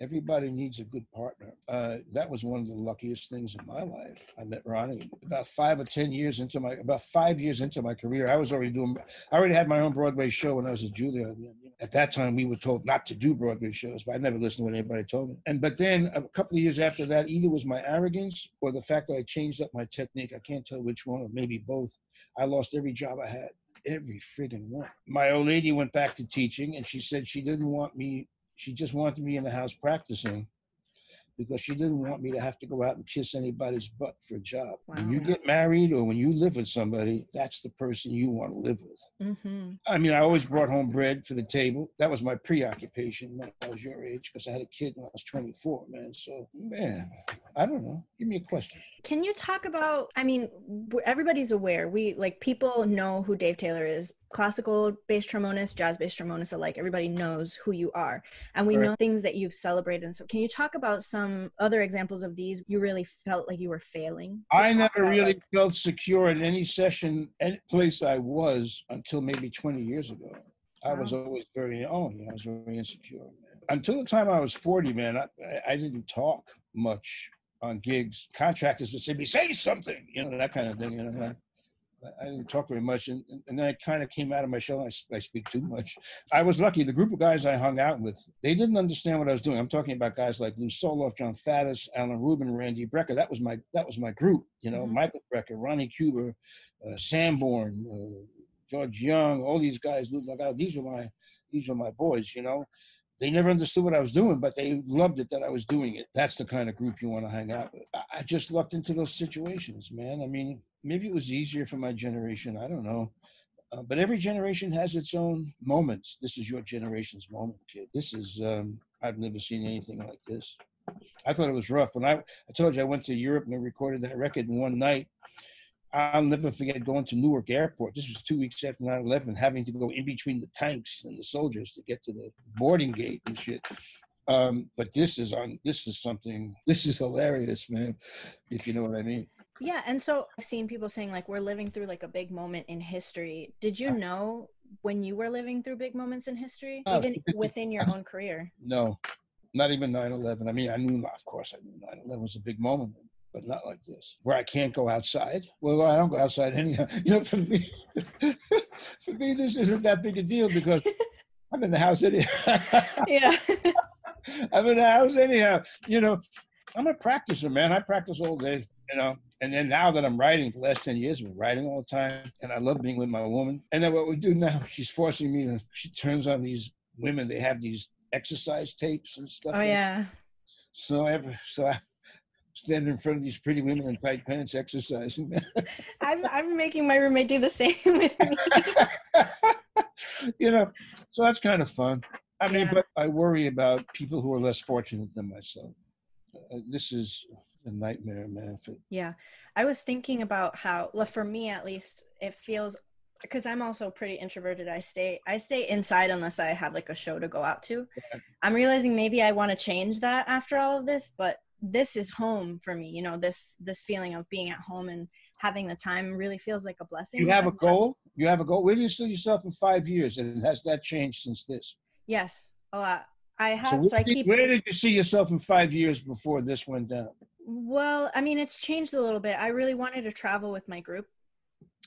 Everybody needs a good partner. Uh, that was one of the luckiest things in my life. I met Ronnie about five or ten years into my about five years into my career. I was already doing. I already had my own Broadway show when I was at Juilliard. At that time, we were told not to do Broadway shows, but I never listened to what anybody told me. And but then a couple of years after that, either was my arrogance or the fact that I changed up my technique. I can't tell which one, or maybe both. I lost every job I had, every friggin' one. My old lady went back to teaching, and she said she didn't want me. She just wanted me in the house practicing because she didn't want me to have to go out and kiss anybody's butt for a job. When you get married or when you live with somebody, that's the person you want to live with. hmm I mean, I always brought home bread for the table. That was my preoccupation when I was your age because I had a kid when I was 24, man. So, man, I don't know. Give me a question. Can you talk about? I mean, everybody's aware. We like people know who Dave Taylor is. Classical bass trombonist, jazz bass trombonist alike. Everybody knows who you are, and we Right. know things that you've celebrated. And so, can you talk about some other examples of these? You really felt like you were failing. I never about, really like- felt secure in any session, any place I was until maybe 20 years ago. I was always very, oh, yeah, I was very insecure. Man. Until the time I was 40, man, I- I didn't talk much on gigs. Contractors would say, "Me say something," you know, that kind of thing. You know, I, I didn't talk very much, and, and then I kind of came out of my shell. I, I, speak too much. I was lucky. The group of guys I hung out with, they didn't understand what I was doing. I'm talking about guys like Lew Soloff, Jon Faddis, Alan Rubin, Randy Brecker. That was my that was my group. You know, Mhm. Michael Brecker, Ronnie Cuber, uh, Sanborn, uh, George Young, all these guys. Lou These were my these were my boys. You know, they never understood what I was doing, but they loved it that I was doing it. That's the kind of group you want to hang out with. I, just lucked into those situations, man. I mean, maybe it was easier for my generation. I don't know. Uh, but every generation has its own moments. This is your generation's moment, kid. This is, um, I've never seen anything like this. I thought it was rough. When I, I told you I went to Europe and I recorded that record in one night, I'll never forget going to Newark Airport. This was two weeks after 9 11, having to go in between the tanks and the soldiers to get to the boarding gate and shit. Um, but this is on, this is something, this is hilarious, man, if you know what I mean. Yeah, and so I've seen people saying like we're living through like a big moment in history. Did you know when you were living through big moments in history, Oh, even within your own career? No, not even 9 11. I mean, I knew, of course, I knew 9 11 was a big moment, but not like this, where I can't go outside. Well, I don't go outside anyhow. You know, for me, for me, this isn't that big a deal because I'm in the house anyhow. Yeah. I'm in the house anyhow. You know, I'm a practicer, man. I practice all day, you know. And then now that I'm writing for the last 10 years, I've been writing all the time. And I love being with my woman. And then what we do now, she's forcing me to, she turns on these women, they have these exercise tapes and stuff. oh yeah. So ever, so I stand in front of these pretty women in tight pants exercising. I'm I'm making my roommate do the same with me. you know, so that's kind of fun. I mean, Yeah. but I worry about people who are less fortunate than myself. Uh, this is a nightmare, man. For, Yeah. I was thinking about how well, for me at least it feels because I'm also pretty introverted. I stay I stay inside unless I have like a show to go out to. I'm realizing maybe I want to change that after all of this, but this is home for me. You know, this this feeling of being at home and having the time really feels like a blessing. you have a not- goal. You have a goal. Where do you see yourself in five years? And has that changed since this? Yes, a lot. I have So, so, I did- keep where did you see yourself in five years before this went down? Well, I mean, it's changed a little bit. I really wanted to travel with my group,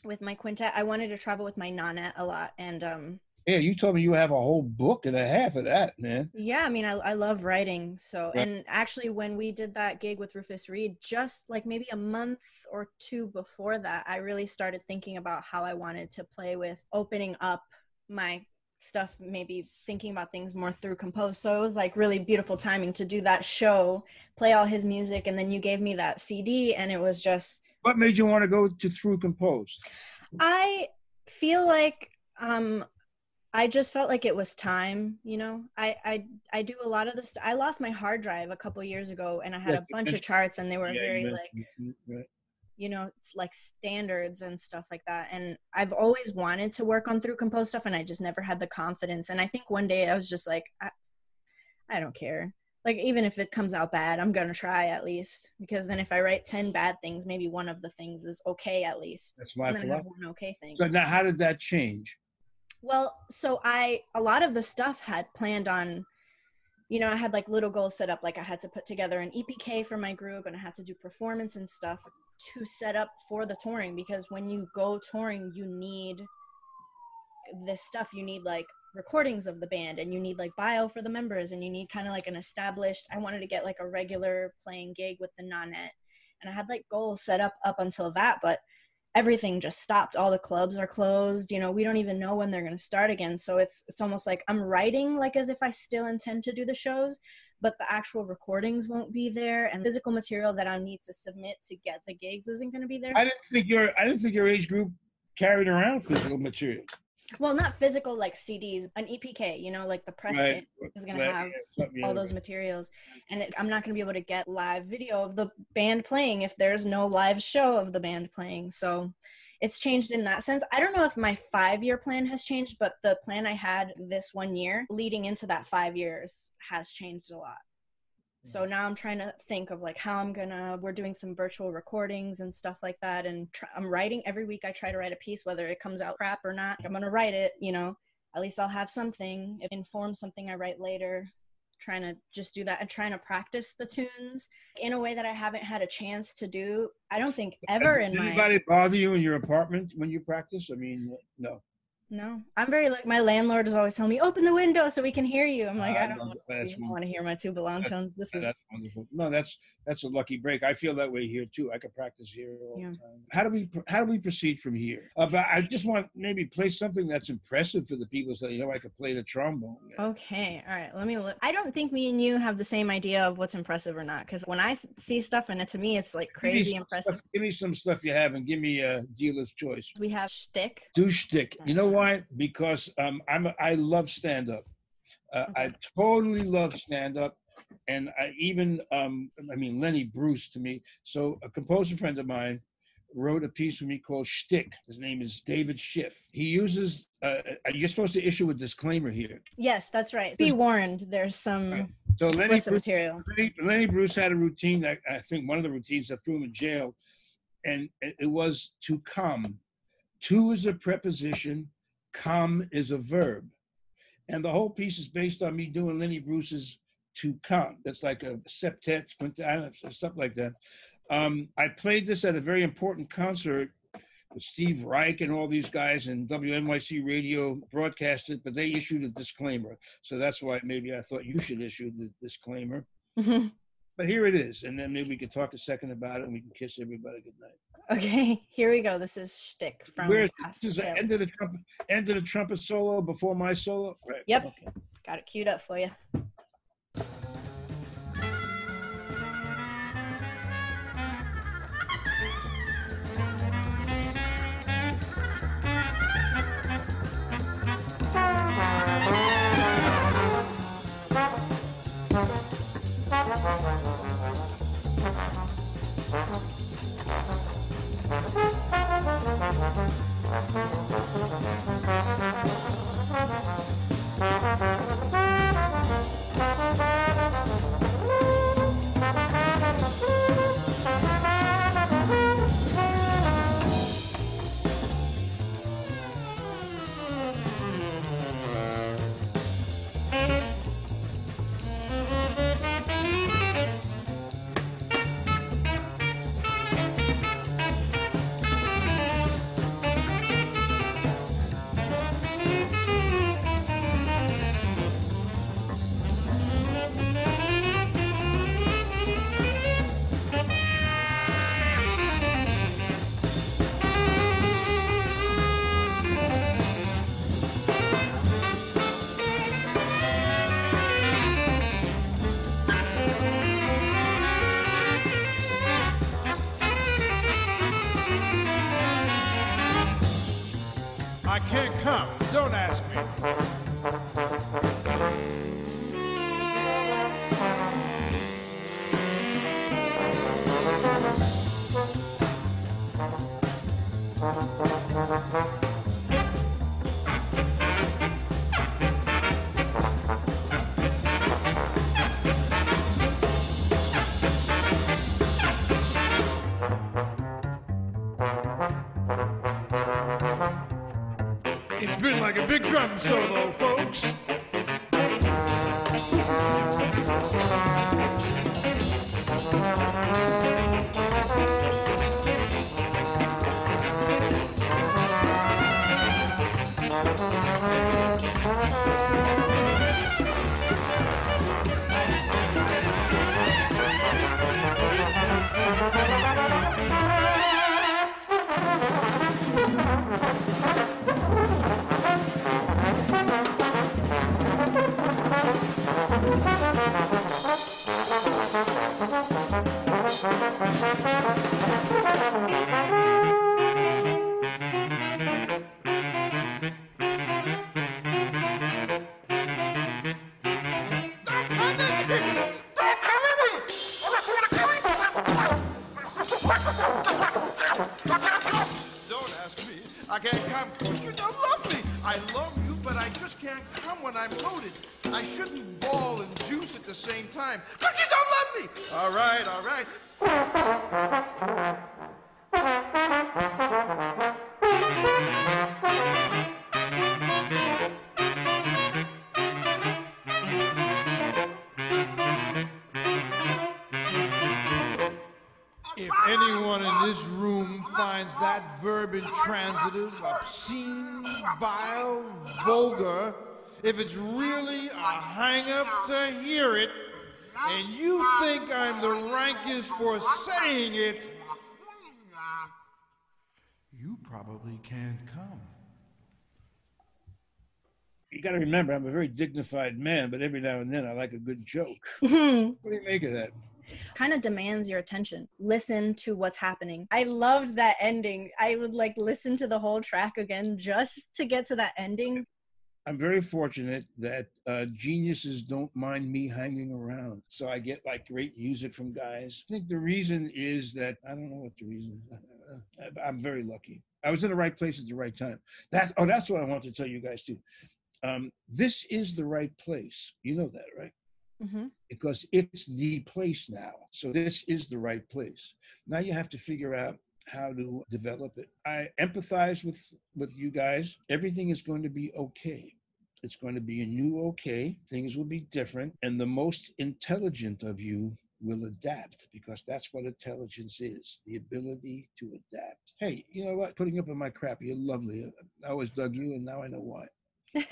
with my quintet. I wanted to travel with my nonet a lot, and um, Yeah, you told me you have a whole book and a half of that, man. yeah, I mean, I, I love writing. So, Right. and actually, when we did that gig with Rufus Reid, just like maybe a month or two before that, I really started thinking about how I wanted to play with opening up my stuff maybe thinking about things more through compose so it was like really beautiful timing to do that show play all his music and then you gave me that cd and it was just What made you want to go to through compose? I feel like um I just felt like it was time, you know. I I I do a lot of this. I lost my hard drive a couple years ago, and I had Yeah, a bunch of charts, and they were Yeah, very mentioned- like right. you know it's like standards and stuff like that. And I've always wanted to work on through compose stuff, and I just never had the confidence. And I think one day I was just like, I, I don't care. Like even if it comes out bad, I'm gonna try at least because then if I write ten bad things, maybe one of the things is okay at least, That's my and then I have one okay thing. So now, how did that change? Well, so I a lot of the stuff had planned on, you know, I had like little goals set up. Like I had to put together an EPK for my group, and I had to do performance and stuff to set up for the touring. Because when you go touring, you need this stuff. You need like recordings of the band, and you need like bio for the members, and you need kind of like an established. I wanted to get like a regular playing gig with the nonet, and I had like goals set up up until that, but everything just stopped. All the clubs are closed. You know we don't even know when they're going to start again. So it's it's almost like i'm writing like as if i still intend to do the shows but the actual recordings won't be there and physical material that i need to submit to get the gigs isn't going to be there. I didn't think your I didn't think your age group carried around physical material. Well not physical like cds an epk you know like the press kit is gonna have yeah, all those materials. And it, i'm not going to be able to get live video of the band playing if there's no live show of the band playing. So it's changed in that sense. I don't know if my five year plan has changed but the plan i had this one year leading into that five years has changed a lot so mm-hmm. now i'm trying to think of like how i'm gonna we're doing some virtual recordings and stuff like that and tr- i'm writing every week i try to write a piece whether it comes out crap or not i'm gonna write it you know at least I'll have something. It informs something I write later. Trying to just do that and trying to practice the tunes in a way that I haven't had a chance to do. I don't think ever Does in my anybody bother you in your apartment when you practice? I mean, no. No, I'm very like my landlord is always telling me, "Open the window so we can hear you." I'm like, Ah, I don't, want, that's to want to hear my two long That's- tones. This is wonderful. No, that's that's a lucky break. I feel that way here too. I could practice here all Yeah. the time. How do we how do we proceed from here? Uh, but I just want maybe play something that's impressive for the people, so you know I could play the trombone. okay. All right, let me look. I don't think me and you have the same idea of what's impressive or not. Because when I see stuff and it to me, it's like crazy some impressive. stuff- give me some stuff you have, and give me a dealer's choice. We have shtick. Do stick. You know why? Because um, I'm a, I love stand up. Uh, I totally love stand up, and I even um, I mean Lenny Bruce to me. So a composer friend of mine wrote a piece for me called Shtick. His name is David Schiff. He uses. Uh, uh, you're supposed to issue a disclaimer here. Yes, that's right. Be warned. There's some Right. So Lenny Bruce, material. Lenny, Lenny Bruce had a routine that I think one of the routines that threw him in jail, and it was to come. To is a preposition, come is a verb. And the whole piece is based on me doing Lenny Bruce's to come. That's like a septet, quintet, something like that. Um, I played this at a very important concert with Steve Reich and all these guys, and WNYC Radio broadcast it, but they issued a disclaimer. So that's why maybe I thought you should issue the disclaimer. But here it is, and then maybe we could talk a second about it, and we can kiss everybody good night. okay, here we go. This is shtick from Where this is the end of the trumpet, end of the trumpet solo before my solo. Right. Yep. Okay. Got it queued up for you. I It's been like a big drum solo, folks. I can't come you don't ask me. I can't come. Should I love me. I love you, but I just can't come when I'm loaded. If anyone in this room finds that verb intransitive, obscene, vile, vulgar, if it's really a hang up to hear it, and you think I'm the rankest for saying it, you probably can't come. You got to remember, I'm a very dignified man, but every now and then I like a good joke. what do you make of that? Kind of demands your attention. Listen to what's happening. I loved that ending. I would like listen to the whole track again just to get to that ending. I'm very fortunate that uh, geniuses don't mind me hanging around. So I get like great music from guys. I think the reason is that I don't know what the reason is. I'm very lucky. I was in the right place at the right time. That's oh, that's what I want to tell you guys too. Um, this is the right place. You know that, right? Mm-hmm. Because it's the place now. So this is the right place. Now you have to figure out how to develop it. I empathize with with you guys. Everything is going to be okay. It's going to be a new okay. Things will be different, and the most intelligent of you will adapt because that's what intelligence is the ability to adapt. Hey, you know what? Putting up with my crap, you're lovely. I always dug you, and now I know why.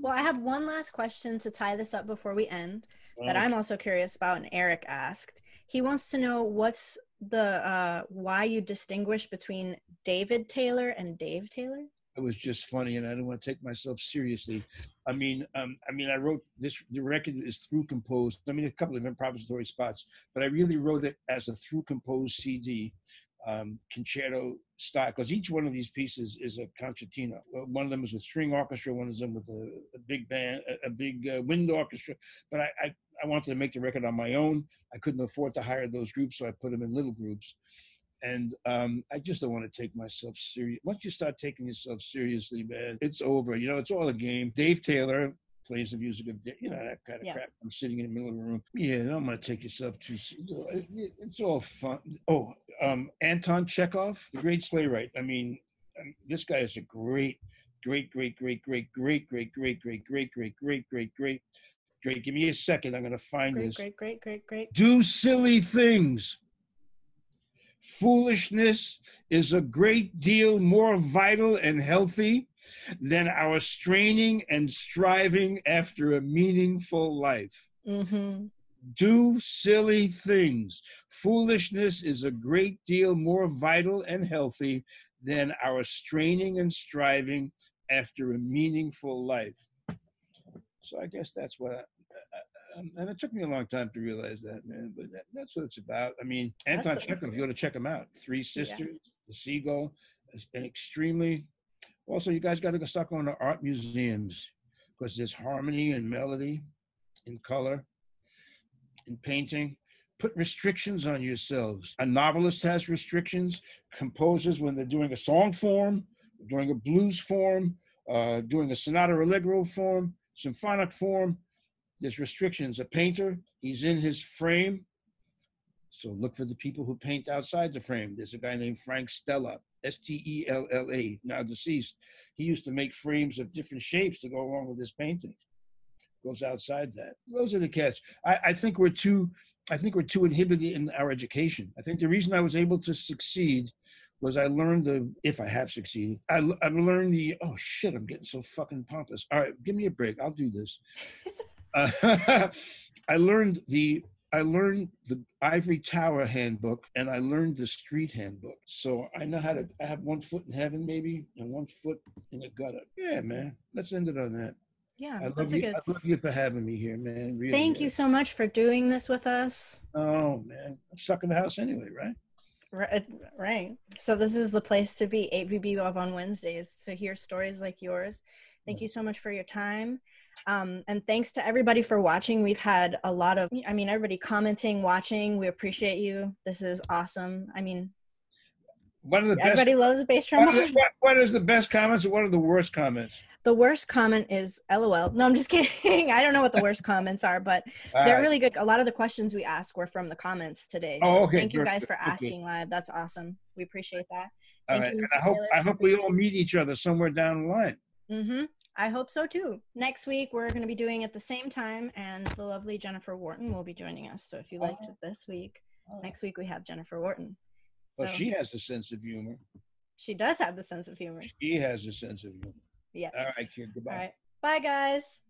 well, I have one last question to tie this up before we end that I'm also curious about, and Eric asked. He wants to know what's the uh, why you distinguish between David Taylor and Dave Taylor. It was just funny, and I didn't want to take myself seriously. I mean, um, I mean, I wrote this. The record is through composed. I mean, a couple of improvisatory spots, but I really wrote it as a through composed CD um, concerto style because each one of these pieces is a concertino. One of them is with string orchestra, one of them with a, a big band, a, a big uh, wind orchestra. But I, I, I, wanted to make the record on my own. I couldn't afford to hire those groups, so I put them in little groups. And um, I just don't want to take myself serious. Once you start taking yourself seriously, man, it's over. You know, it's all a game. Dave Taylor, plays the music of you know that kind of yeah. crap. I'm sitting in the middle of the room. Yeah, I'm gonna take yourself too. It's all fun. Oh, um, Anton Chekhov, the great playwright. I mean, this guy is a great, great, great, great, great, great, great, great, great, great, great, great, great, great, great. Give me a second. I'm gonna find great, this. Great, great, great, great. Do silly things. Foolishness is a great deal more vital and healthy than our straining and striving after a meaningful life. Mm-hmm. Do silly things. Foolishness is a great deal more vital and healthy than our straining and striving after a meaningful life. So I guess that's what I, um, and it took me a long time to realize that, man. But that, that's what it's about. I mean, Anton Chekhov, you got to check him out. Three Sisters, yeah. The Seagull, an extremely. Also, you guys got to go start going to art museums because there's harmony and melody, in color, in painting. Put restrictions on yourselves. A novelist has restrictions. Composers, when they're doing a song form, doing a blues form, uh, doing a sonata allegro form, symphonic form, there's restrictions. A painter, he's in his frame. So look for the people who paint outside the frame. There's a guy named Frank Stella, S T E L L A, now deceased. He used to make frames of different shapes to go along with his paintings. Goes outside that. Those are the cats. I, I think we're too. I think we're too inhibited in our education. I think the reason I was able to succeed was I learned the if I have succeeded. I I learned the oh shit I'm getting so fucking pompous. All right, give me a break. I'll do this. Uh, I learned the I learned the Ivory Tower handbook and I learned the street handbook. So I know how to I have one foot in heaven maybe and one foot in the gutter. Yeah, man. Let's end it on that. Yeah, I love you. Good... I love you for having me here, man. Really, Thank you so much for doing this with us. Oh man, I'm stuck in the house anyway, right? Right, right. So this is the place to be. 8VB on Wednesdays to hear stories like yours. Thank you so much for your time. Um, and thanks to everybody for watching. We've had a lot of, I mean, everybody commenting, watching. We appreciate you. This is awesome. I mean, what are the everybody best, loves bass drum. What, what, what is the best comments and what are the worst comments? The worst comment is LOL. No, I'm just kidding. I don't know what the worst comments are, but they're right. really good. A lot of the questions we ask were from the comments today. So oh, okay. Thank you guys for asking live. That's awesome. We appreciate that. Thank you, I hope I hope we all meet each other somewhere down the line. Mm-hmm. I hope so too. Next week, we're going to be doing at the same time, and the lovely Jennifer Wharton will be joining us. So if you liked oh. it this week, Oh. Next week we have Jennifer Wharton. Well, So she has a sense of humor. she does have the sense of humor. She has a sense of humor. Yeah. All right, kid. Goodbye. All right. Bye, guys.